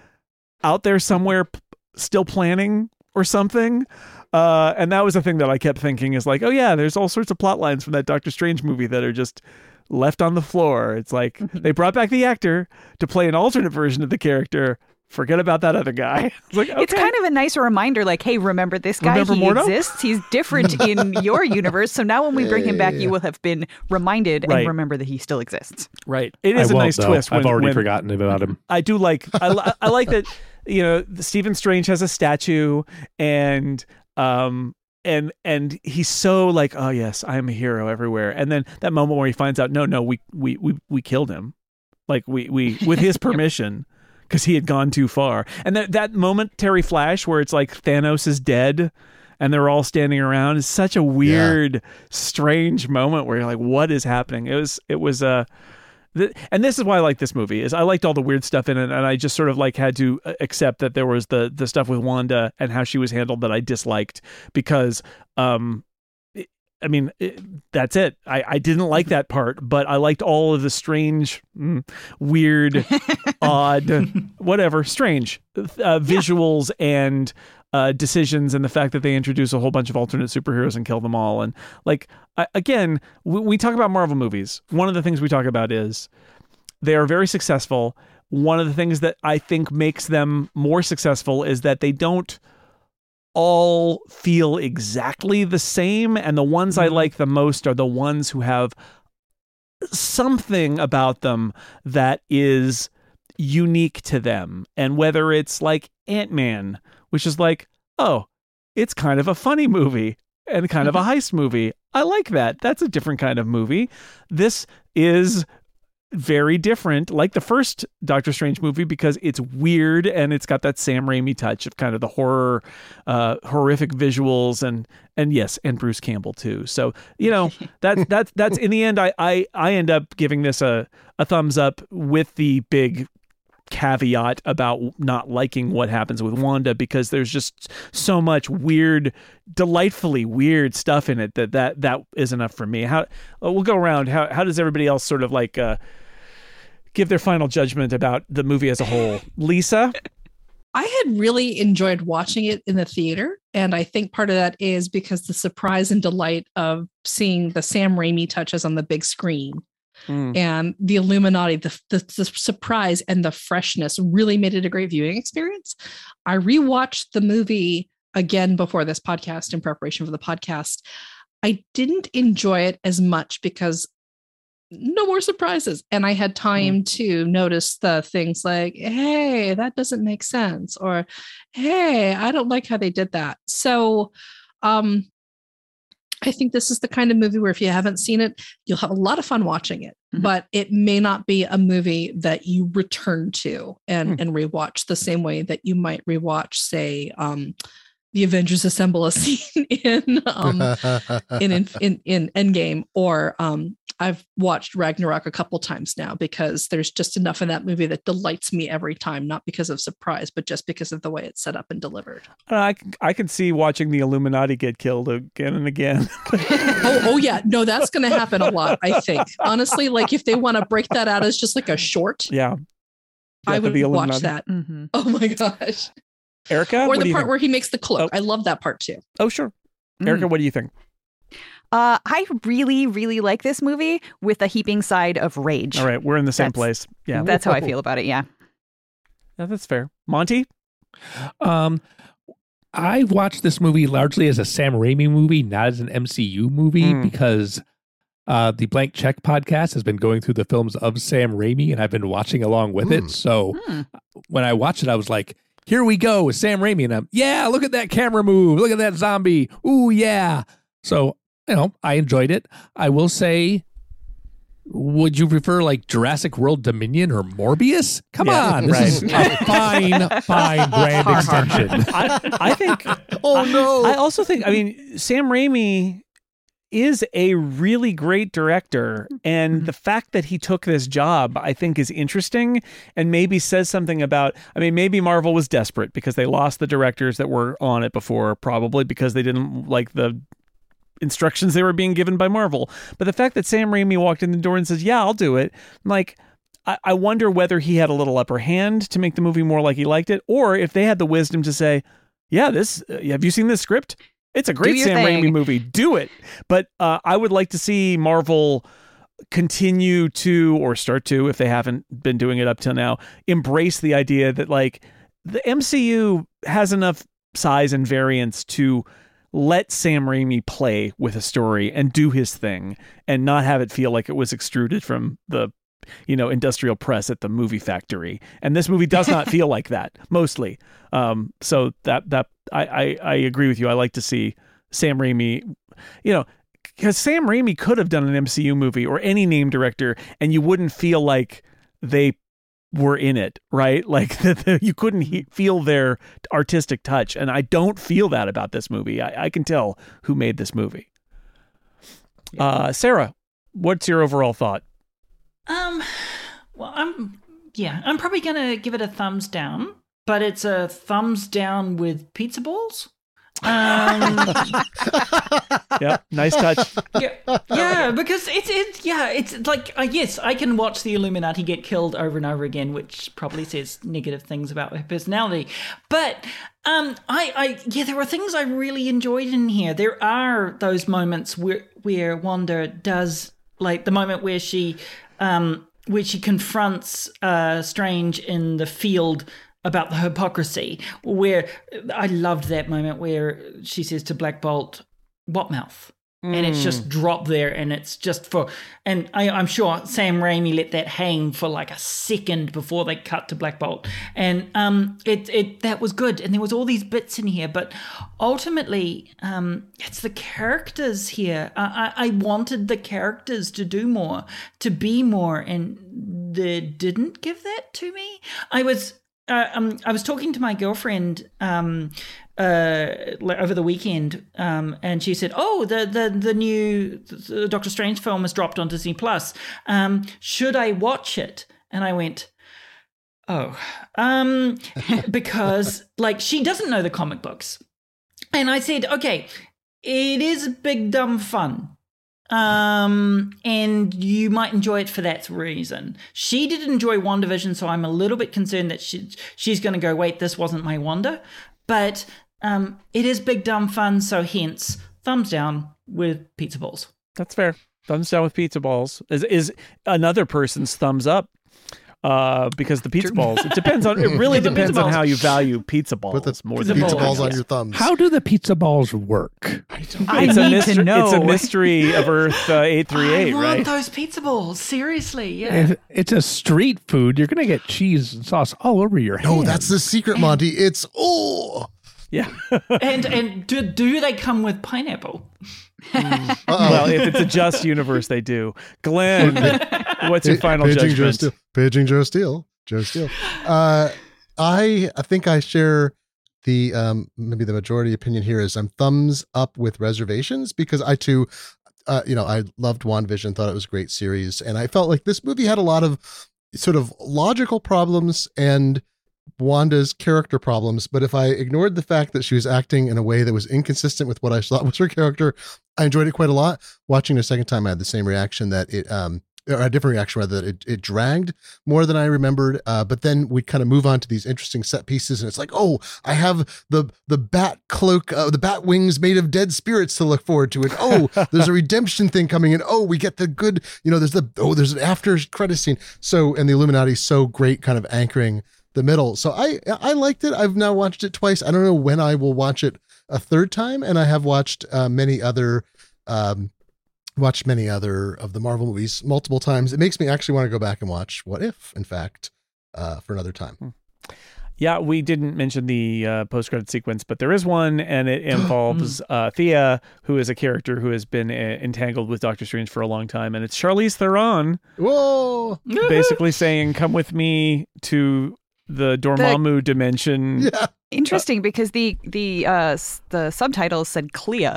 out there somewhere p- still planning or something. Uh, and that was the thing that I kept thinking is like, oh yeah, there's all sorts of plot lines from that Doctor Strange movie that are just left on the floor. It's like they brought back the actor to play an alternate version of the character. Forget about that other guy. It's like okay. It's kind of a nice reminder, like, hey, remember this guy? Remember he Mordo? exists. He's different in your universe. So now when we bring him back, you will have been reminded Right. and remember that he still exists. right. It I a nice though. twist. I've when- already when- forgotten about him. I do like I, li- I like that you know Stephen Strange has a statue and um and and he's so like oh yes I am a hero everywhere. And then that moment where he finds out no no we we we, we killed him. Like we we with his permission because he had gone too far. And that that momentary flash where it's like Thanos is dead and they're all standing around is such a weird strange moment where you're like what is happening? It was it was uh the, and this is why I like this movie is I liked all the weird stuff in it, and I just sort of like had to uh, accept that there was the the stuff with Wanda and how she was handled that I disliked because, um, it- I mean it, that's it. I I didn't like that part, but I liked all of the strange, mm, weird, odd, whatever, strange uh, visuals and uh, decisions and the fact that they introduce a whole bunch of alternate superheroes and kill them all. And like, I, again, we, we talk about Marvel movies. One of the things we talk about is they are very successful. One of the things that I think makes them more successful is that they don't all feel exactly the same. And the ones I like the most are the ones who have something about them that is unique to them. And whether it's like Ant Man, which is like, oh, it's kind of a funny movie and kind of a heist movie. I like that. That's a different kind of movie. This is very different, like the first Doctor Strange movie, because it's weird and it's got that Sam Raimi touch of kind of the horror, uh, horrific visuals, and and yes, and Bruce Campbell too. So you know that that's that's in the end, I I I end up giving this a a thumbs up with the big caveat about not liking what happens with Wanda because there's just so much weird, delightfully weird stuff in it that that that is enough for me. How uh, we'll go around. How how does everybody else sort of like uh, give their final judgment about the movie as a whole? Lisa, I had really enjoyed watching it in the theater. And I think part of that is because the surprise and delight of seeing the Sam Raimi touches on the big screen Mm. and the Illuminati, the, the, the surprise and the freshness really made it a great viewing experience. I rewatched the movie again before this podcast in preparation for the podcast. I didn't enjoy it as much because no more surprises. And I had time to notice the things like, hey, that doesn't make sense, or hey, I don't like how they did that. So um I think this is the kind of movie where if you haven't seen it, you'll have a lot of fun watching it, but it may not be a movie that you return to and and rewatch the same way that you might rewatch, say, um, the Avengers assemble a scene in um, in, in in in Endgame, or um, I've watched Ragnarok a couple times now because there's just enough in that movie that delights me every time, not because of surprise, but just because of the way it's set up and delivered. I can- I can see watching the Illuminati get killed again and again. oh, oh yeah, no, that's going to happen a lot. I think honestly, like if they want to break that out as just like a short, yeah, I Death of would the watch Illuminati. that. Oh my gosh! Erica, or what the do you part think? where he makes the cloak. I love that part too. Oh sure. Erica, what do you think? Uh, I really, really like this movie with a heaping side of rage. All right, we're in the same That's- place. Yeah, That's how I feel about it. Yeah. Yeah, that's fair. Monty, Um, I watched this movie largely as a Sam Raimi movie, not as an MCU movie, Hmm. because uh, the Blank Check podcast has been going through the films of Sam Raimi, and I've been watching along with Hmm. it. So Hmm. when I watched it, I was like, "Here we go with Sam Raimi," and I'm, "Yeah, look at that camera move! Look at that zombie! Ooh, yeah!" So you know, I enjoyed it. I will say. Would you prefer like Jurassic World Dominion or Morbius? Come Yeah, on, this right. is a fine, fine brand extension. I, I think. Oh no! I also think. I mean, Sam Raimi is a really great director, and the fact that he took this job, I think, is interesting, and maybe says something about. I mean, maybe Marvel was desperate because they lost the directors that were on it before, probably because they didn't like the instructions they were being given by Marvel. But the fact that Sam Raimi walked in the door and says, "Yeah, I'll do it," I'm like. I I wonder whether he had a little upper hand to make the movie more like he liked it, or if they had the wisdom to say, "Yeah, this. Uh, have you seen this script? It's a great Sam thing." Raimi movie. Do it." But uh, I would like to see Marvel continue to, or start to, if they haven't been doing it up till now, embrace the idea that like the MCU has enough size and variance to let Sam Raimi play with a story and do his thing and not have it feel like it was extruded from the you know industrial press at the movie factory. And this movie does not feel like that mostly. Um so that that I, I i agree with you. I like to see sam raimi you know because sam raimi could have done an mcu movie or any name director and you wouldn't feel like they were in it right? Like that you couldn't he- feel their artistic touch. And i don't feel that about this movie. I, I can tell who made this movie. Uh sarah what's your overall thought Um, well, I'm yeah, I'm probably gonna give it a thumbs down, but it's a thumbs down with pizza balls. Um, yeah nice touch yeah, yeah, because it's it's yeah, it's like uh, yes, I can watch the Illuminati get killed over and over again, which probably says negative things about her personality. But um, I I yeah, there are things I really enjoyed in here. There are those moments where where Wanda does like the moment where she um where she confronts uh Strange in the field about the hypocrisy where I loved that moment where she says to Black Bolt what mouth and it's just dropped there and it's just for and I, i'm sure sam raimi let that hang for like a second before they cut to black bolt. And um it it that was good. And there was all these bits in here but ultimately um it's the characters here. I i, I wanted the characters to do more to be more and they didn't give that to me. I was uh, um, I was talking to my girlfriend um, uh, over the weekend, um, and she said, "Oh, the the the new Doctor Strange film has dropped on Disney Plus. Um, should I watch it?" And I went, "Oh, um, because like she doesn't know the comic books." And I said, "Okay, it is big dumb fun." Um and you might enjoy it for that reason she did enjoy WandaVision so i'm a little bit concerned that she she's going to go wait this wasn't my wanda but um it is big dumb fun so hence thumbs down with pizza balls That's fair. Thumbs down with pizza balls is is another person's thumbs up. Uh, because the pizza balls, it depends on. It really depends on how you value pizza balls Put the more pizza, than balls. balls on your thumbs. How do the pizza balls work? I it's need a mystery. to know. It's a mystery of Earth uh, eight three i eight, want right? those pizza balls seriously yeah If it's a street food, you're gonna get cheese and sauce all over your head. no, hands. that's the secret, Monty. It's oh. Yeah. and and do, do they come with pineapple Uh-oh. well, if it's a just universe, they do. Glenn, what's your final Paging Joe judgment? Steele. Paging Joe Steele. Joe Steele. Uh, I I think I share the um maybe the majority opinion here is I'm thumbs up with reservations because I too uh, you know, I loved WandaVision, thought it was a great series, and I felt like this movie had a lot of sort of logical problems and Wanda's character problems. But if I ignored the fact that she was acting in a way that was inconsistent with what I thought was her character, I enjoyed it quite a lot. Watching it a second time, I had the same reaction that it um or a different reaction rather that it, it dragged more than I remembered. Uh, but then we kind of move on to these interesting set pieces, and it's like, oh, I have the the bat cloak, uh, the bat wings made of dead spirits to look forward to, and oh, there's a redemption thing coming, and oh, we get the good, you know, there's the oh, there's an after credit scene. So and the Illuminati so great, kind of anchoring the middle. So I I liked it. I've now watched it twice. I don't know when I will watch it a third time, and I have watched uh, many other. Um, watched many other of the Marvel movies multiple times. It makes me actually want to go back and watch What If, in fact, uh, for another time. Yeah, we didn't mention the uh, post-credit sequence, but there is one, and it involves uh, Thea, who is a character who has been uh, entangled with Doctor Strange for a long time, and it's Charlize Theron. Whoa! Basically saying, "Come with me to the Dormammu dimension." Yeah. Interesting because the the uh the subtitles said Clea.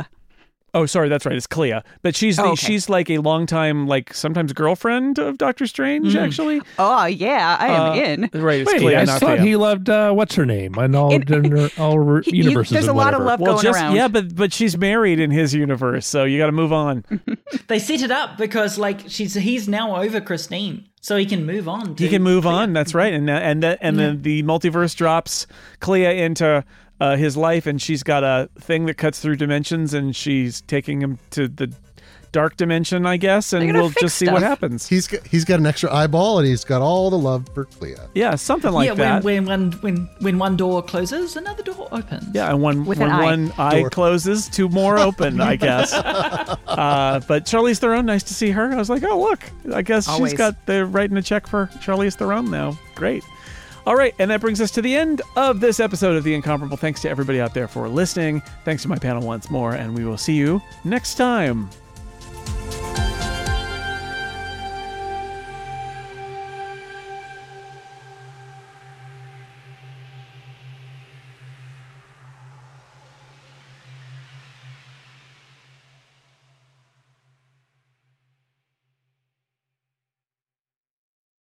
Oh, sorry, that's right. It's Clea, but she's the, Oh, okay. she's like a longtime, like sometimes girlfriend of Doctor Strange. Actually, Oh yeah, I am Uh, in. Right, it's Wait, Clea, I not thought Thea. he loved uh, what's her name and all In- gener- all re- He- you- universes. there's a and lot of love well, going just around. yeah, but but she's married in his universe, so you got to move on. They set it up because like she's he's now over Christine, so he can move on. He can move Clea. on. That's right, and and the, and then the multiverse drops Clea into uh, his life, and she's got a thing that cuts through dimensions, and she's taking him to the dark dimension, I guess, and we'll fix just see what happens. He's got, he's got an extra eyeball, and he's got all the love for Clea. Yeah, something like yeah, that. Yeah, when when when when one door closes, another door opens. Yeah, and when, With when an eye. one eye Door. closes, two more open, I guess. uh, but Charlize Theron, nice to see her. I was like, oh, look, I guess Always. she's got, they're writing a check for Charlize Theron now. Great. All right, and that brings us to the end of this episode of The Incomparable. Thanks to everybody out there for listening. Thanks to my panel once more, and we will see you next time.